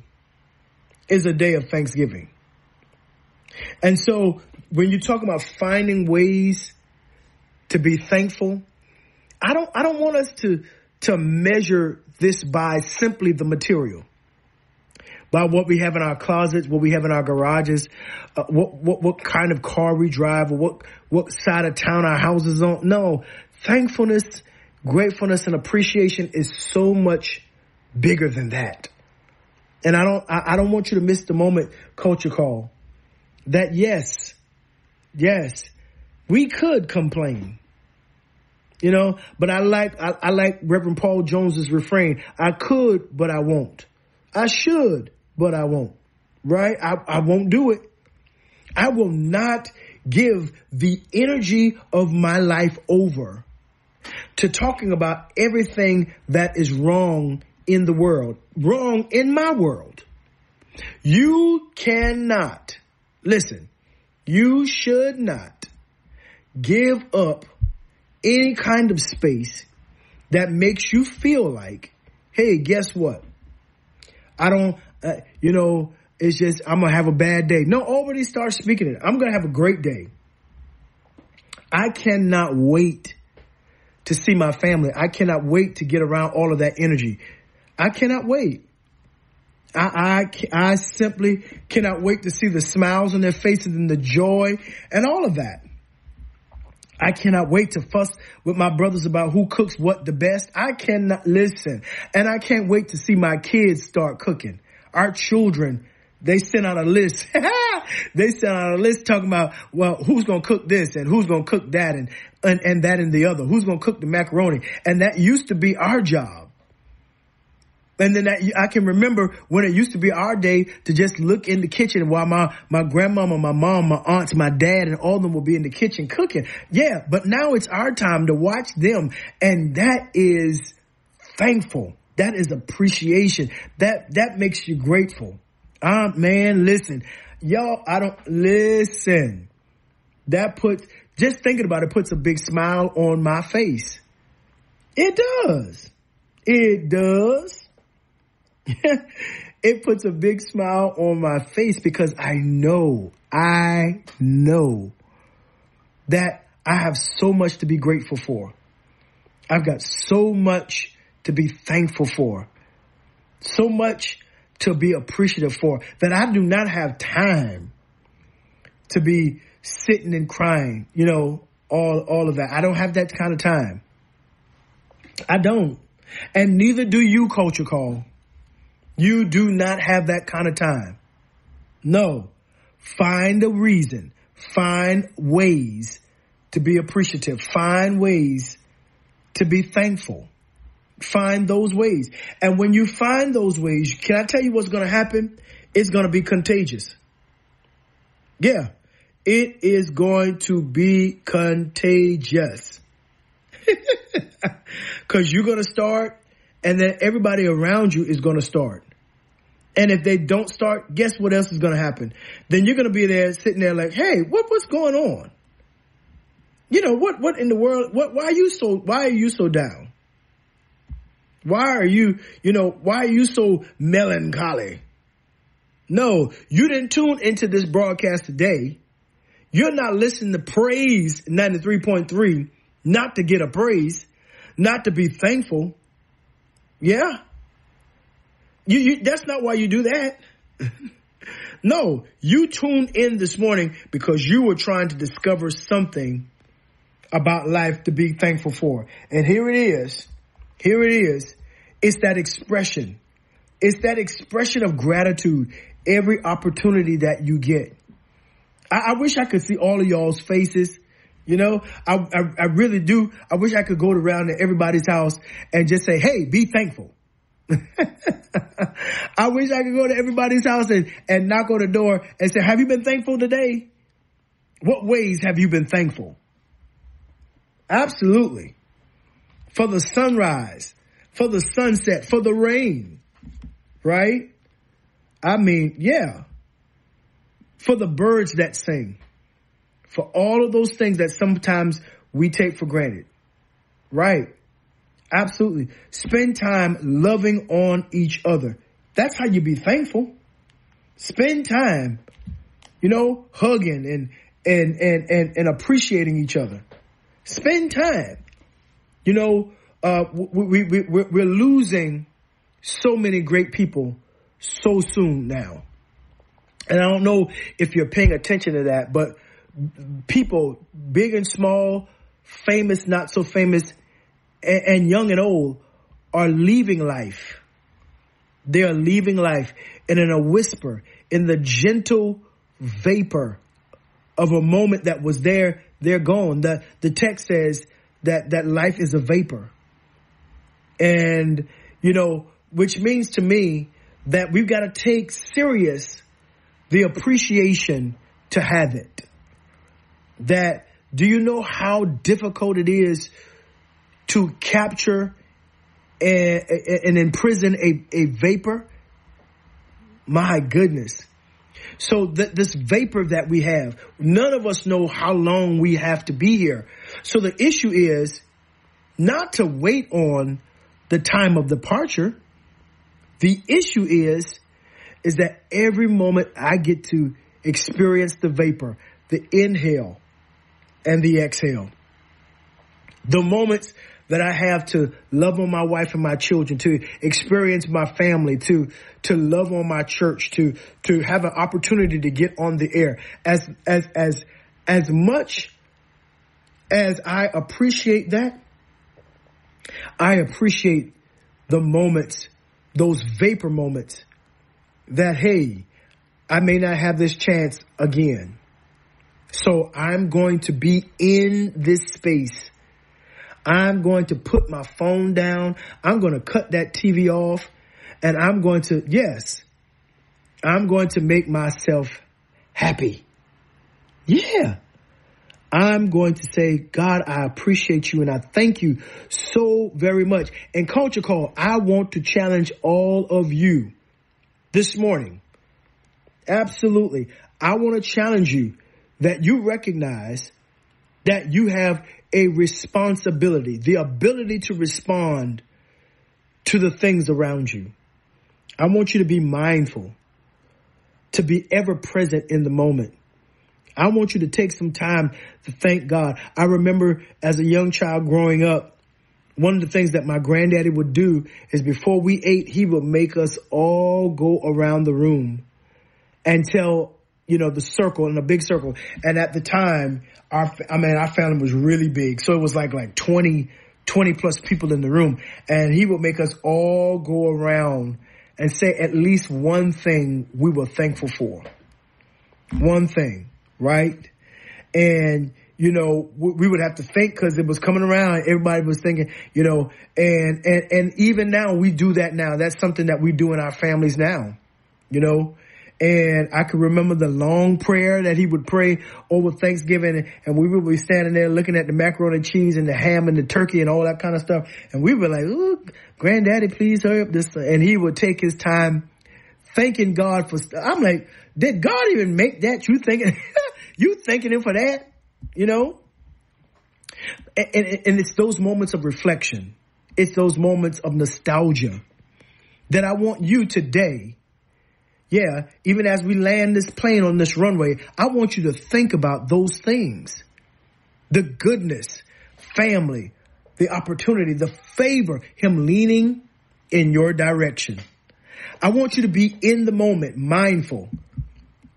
C: is a day of Thanksgiving. And so when you talk about finding ways to be thankful, I don't, I don't want us to, to measure this by simply the material. By what we have in our closets, what we have in our garages, uh, what, what, what kind of car we drive, or what, what side of town our house is on. No, thankfulness, gratefulness, and appreciation is so much bigger than that. And I don't, I, I don't want you to miss the moment, culture call, that yes, yes, We could complain. You know, but I like I, I like Reverend Paul Jones's refrain. I could, but I won't. I should, but I won't. Right? I, I won't do it. I will not give the energy of my life over to talking about everything that is wrong in the world, wrong in my world. You cannot, listen, you should not give up any kind of space that makes you feel like, hey, guess what? I don't, uh, you know, it's just, I'm going to have a bad day. No, already start speaking it. I'm going to have a great day. I cannot wait to see my family. I cannot wait to get around all of that energy. I cannot wait. I, I, I simply cannot wait to see the smiles on their faces and the joy and all of that. I cannot wait to fuss with my brothers about who cooks what the best. I cannot listen. And I can't wait to see my kids start cooking. Our children, they sent out a list. they sent out a list talking about, well, who's going to cook this and who's going to cook that and, and, and that and the other. Who's going to cook the macaroni? And that used to be our job. And then that, I can remember when it used to be our day to just look in the kitchen while my, my grandmama, my mom, my aunts, my dad, and all of them will be in the kitchen cooking. Yeah, but now it's our time to watch them. And that is thankful. That is appreciation. That, that makes you grateful. Ah, man, listen, y'all, I don't, listen. That puts, just thinking about it puts a big smile on my face. It does. It does. it puts a big smile on my face because I know, I know that I have so much to be grateful for. I've got so much to be thankful for. So much to be appreciative for that I do not have time to be sitting and crying, you know, all, all of that. I don't have that kind of time. I don't. And neither do you, Culture Call. You do not have that kind of time. No. Find a reason. Find ways to be appreciative. Find ways to be thankful. Find those ways. And when you find those ways, can I tell you what's going to happen? It's going to be contagious. Yeah. It is going to be contagious. Cause you're going to start and then everybody around you is going to start. And if they don't start, guess what else is going to happen? Then you're going to be there sitting there like, hey, what, what's going on? You know, what, what in the world, what, why are you so, why are you so down? Why are you, you know, why are you so melancholy? No, you didn't tune into this broadcast today. You're not listening to praise 93.3, not to get a praise, not to be thankful. Yeah. You, you, that's not why you do that. no, you tuned in this morning because you were trying to discover something about life to be thankful for. And here it is. Here it is. It's that expression. It's that expression of gratitude every opportunity that you get. I, I wish I could see all of y'all's faces. You know, I, I, I really do. I wish I could go around to everybody's house and just say, Hey, be thankful. I wish I could go to everybody's house and, and knock on the door and say, have you been thankful today? What ways have you been thankful? Absolutely. For the sunrise, for the sunset, for the rain, right? I mean, yeah. For the birds that sing, for all of those things that sometimes we take for granted, right? Absolutely. Spend time loving on each other. That's how you be thankful. Spend time, you know, hugging and, and, and, and, and appreciating each other. Spend time. You know, uh, we, we, we, we're losing so many great people so soon now. And I don't know if you're paying attention to that, but people, big and small, famous, not so famous, and, young and old are leaving life. They are leaving life and in a whisper, in the gentle vapor of a moment that was there they're gone. The the text says that that life is a vapor. And you know, which means to me that we've got to take serious the appreciation to have it. That do you know how difficult it is to capture and, and imprison a, a vapor? My goodness. So th- this vapor that we have, none of us know how long we have to be here. So the issue is not to wait on the time of departure. The issue is, is that every moment I get to experience the vapor, the inhale and the exhale. The moments that I have to love on my wife and my children, to experience my family, to, to love on my church, to, to have an opportunity to get on the air. As, as, as, as much as I appreciate that, I appreciate the moments, those vapor moments that, hey, I may not have this chance again. So I'm going to be in this space. I'm going to put my phone down. I'm going to cut that TV off and I'm going to, yes, I'm going to make myself happy. Yeah. I'm going to say, God, I appreciate you and I thank you so very much. And Culture Call, I want to challenge all of you this morning. Absolutely. I want to challenge you that you recognize that you have a responsibility, the ability to respond to the things around you. I want you to be mindful, to be ever present in the moment. I want you to take some time to thank God. I remember as a young child growing up, one of the things that my granddaddy would do is before we ate, he would make us all go around the room and tell you know, the circle in a big circle. And at the time, our, I mean, our family was really big. So it was like, like 20, 20 plus people in the room. And he would make us all go around and say at least one thing we were thankful for. One thing, right? And, you know, we would have to think because it was coming around. Everybody was thinking, you know, and, and, and even now we do that now. That's something that we do in our families now, you know, and I can remember the long prayer that he would pray over Thanksgiving. And we would be standing there looking at the macaroni and cheese and the ham and the turkey and all that kind of stuff. And we were like, Ooh, granddaddy, please hurry up this. And he would take his time thanking God for, st- I'm like, did God even make that? You thinking, you thanking him for that? You know? And, and, and it's those moments of reflection. It's those moments of nostalgia that I want you today yeah, even as we land this plane on this runway, I want you to think about those things. The goodness, family, the opportunity, the favor, him leaning in your direction. I want you to be in the moment, mindful.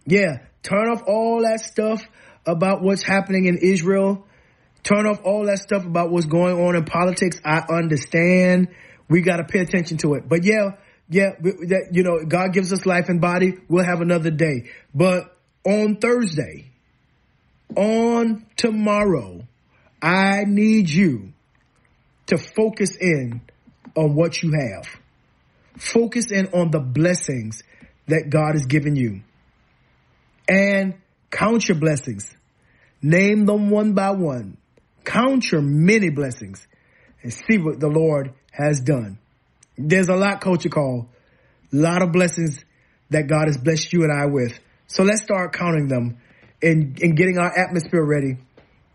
C: Yeah, turn off all that stuff about what's happening in Israel. Turn off all that stuff about what's going on in politics. I understand. We got to pay attention to it. But yeah, yeah, that, you know, God gives us life and body. We'll have another day. But on Thursday, on tomorrow, I need you to focus in on what you have. Focus in on the blessings that God has given you. And count your blessings. Name them one by one. Count your many blessings and see what the Lord has done. There's a lot culture call, a lot of blessings that God has blessed you and I with. So let's start counting them and, and getting our atmosphere ready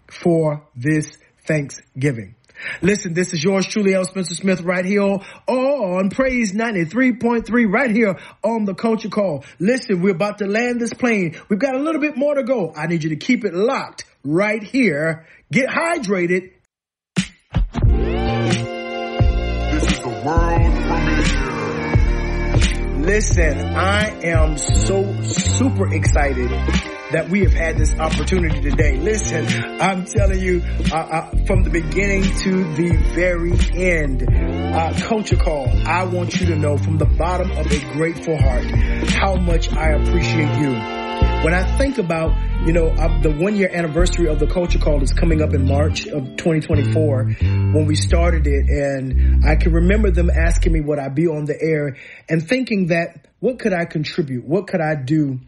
C: for this Thanksgiving. Listen, this is yours truly, L. Spencer Smith, right here on Praise 93.3, right here on the Culture Call. Listen, we're about to land this plane. We've got a little bit more to go. I need you to keep it locked right here. Get hydrated Listen, I am so super excited that we have had this opportunity today. Listen, I'm telling you, uh, uh, from the beginning to the very end, uh, Culture Call, I want you to know from the bottom of a grateful heart how much I appreciate you When I think about, you know, uh, the one year anniversary of the culture call is coming up in March of 2024 when we started it. And I can remember them asking me would I be on the air and thinking that what could I contribute? What could I do?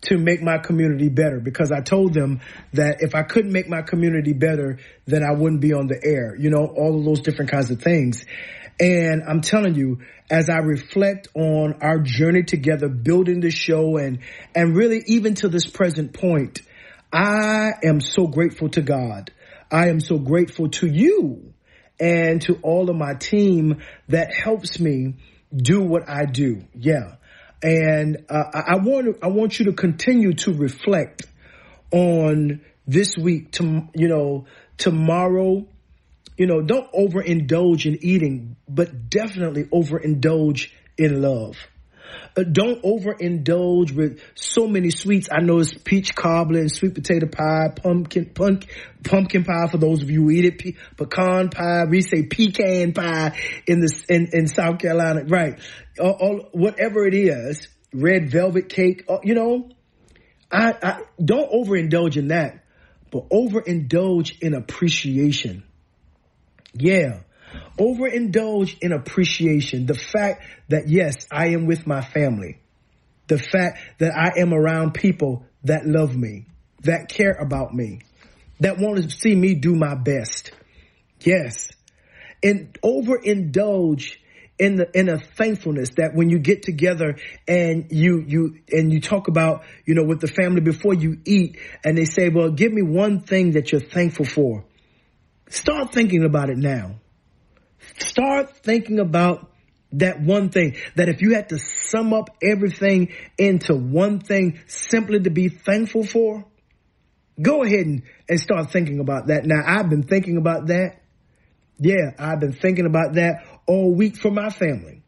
C: to make my community better because I told them that if I couldn't make my community better, then I wouldn't be on the air, you know, all of those different kinds of things. And I'm telling you, as I reflect on our journey together, building the show and, and really even to this present point, I am so grateful to God. I am so grateful to you and to all of my team that helps me do what I do. Yeah. And uh, I want I want you to continue to reflect on this week to you know tomorrow you know, don't overindulge in eating, but definitely overindulge in love. Uh, don't overindulge with so many sweets. I know it's peach cobbler and sweet potato pie, pumpkin, pumpkin, pumpkin pie for those of you who eat it, pe- pecan pie. We say pecan pie in the in, in South Carolina, right? All, all, whatever it is, red velvet cake. Uh, you know, I, I don't overindulge in that, but overindulge in appreciation yeah. Overindulge in appreciation. The fact that yes, I am with my family. The fact that I am around people that love me, that care about me, that want to see me do my best. Yes. And overindulge in the in a thankfulness that when you get together and you you and you talk about you know with the family before you eat and they say well give me one thing that you're thankful for Start thinking about it now. Start thinking about that one thing that if you had to sum up everything into one thing simply to be thankful for, go ahead and, and start thinking about that. Now, I've been thinking about that. Yeah, I've been thinking about that all week for my family,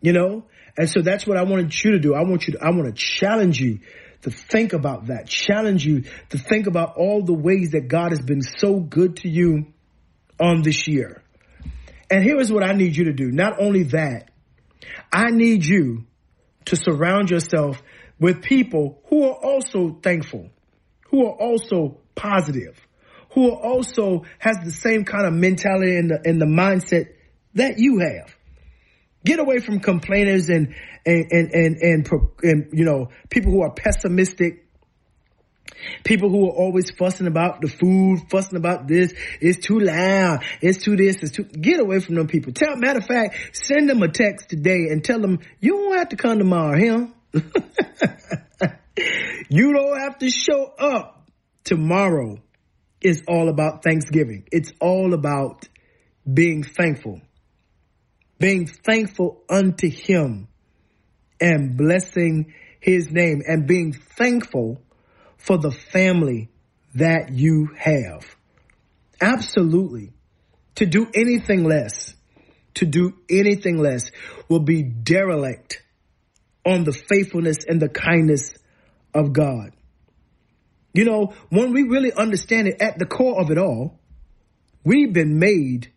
C: you know? And so that's what I wanted you to do. I want you to, I want to challenge you to think about that, challenge you to think about all the ways that God has been so good to you on this year. And here is what I need you to do. Not only that, I need you to surround yourself with people who are also thankful, who are also positive, who are also has the same kind of mentality and the, and the mindset that you have. Get away from complainers and, and, and, and, and, and you know, people who are pessimistic People who are always fussing about the food, fussing about this, it's too loud, it's too this, it's too, get away from them people. Tell, matter of fact, send them a text today and tell them, you don't have to come tomorrow, him. you don't have to show up tomorrow. It's all about Thanksgiving. It's all about being thankful. Being thankful unto him and blessing his name and being thankful for the family that you have. Absolutely. To do anything less, to do anything less will be derelict on the faithfulness and the kindness of God. You know, when we really understand it at the core of it all, we've been made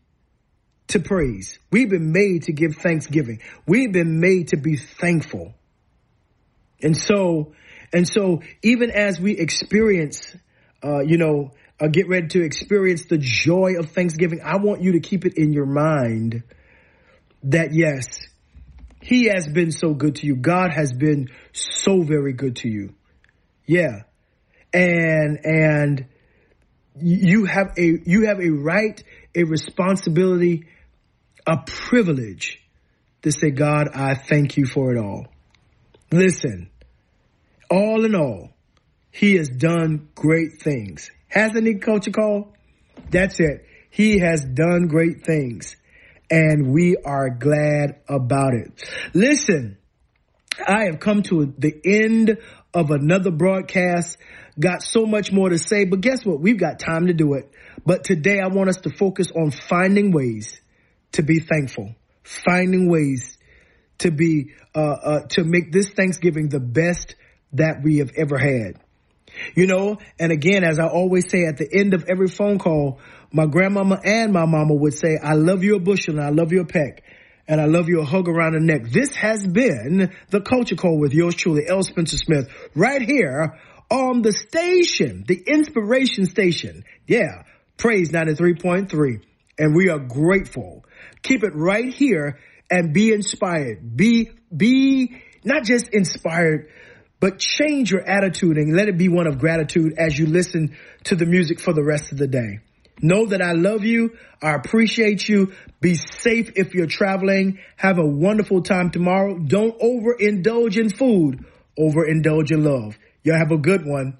C: to praise. We've been made to give thanksgiving. We've been made to be thankful. And so and so even as we experience, uh, you know, uh, get ready to experience the joy of Thanksgiving, I want you to keep it in your mind that yes, he has been so good to you. God has been so very good to you. Yeah. And, and you have a, you have a right, a responsibility, a privilege to say, God, I thank you for it all. Listen, all in all, he has done great things. Hasn't he, Culture Call? That's it. He has done great things. And we are glad about it. Listen, I have come to the end of another broadcast. Got so much more to say, but guess what? We've got time to do it. But today I want us to focus on finding ways to be thankful, finding ways to be, uh, uh, to make this Thanksgiving the best that we have ever had. You know, and again, as I always say at the end of every phone call, my grandmama and my mama would say, I love you a bushel and I love you a peck. and I love you a hug around the neck. This has been the Culture Call with yours truly, L. Spencer Smith, right here on the station, the inspiration station. Yeah, praise 93.3. And we are grateful. Keep it right here and be inspired. Be, be not just inspired, but change your attitude and let it be one of gratitude as you listen to the music for the rest of the day. Know that I love you. I appreciate you. Be safe if you're traveling. Have a wonderful time tomorrow. Don't overindulge in food. Overindulge in love. Y'all have a good one.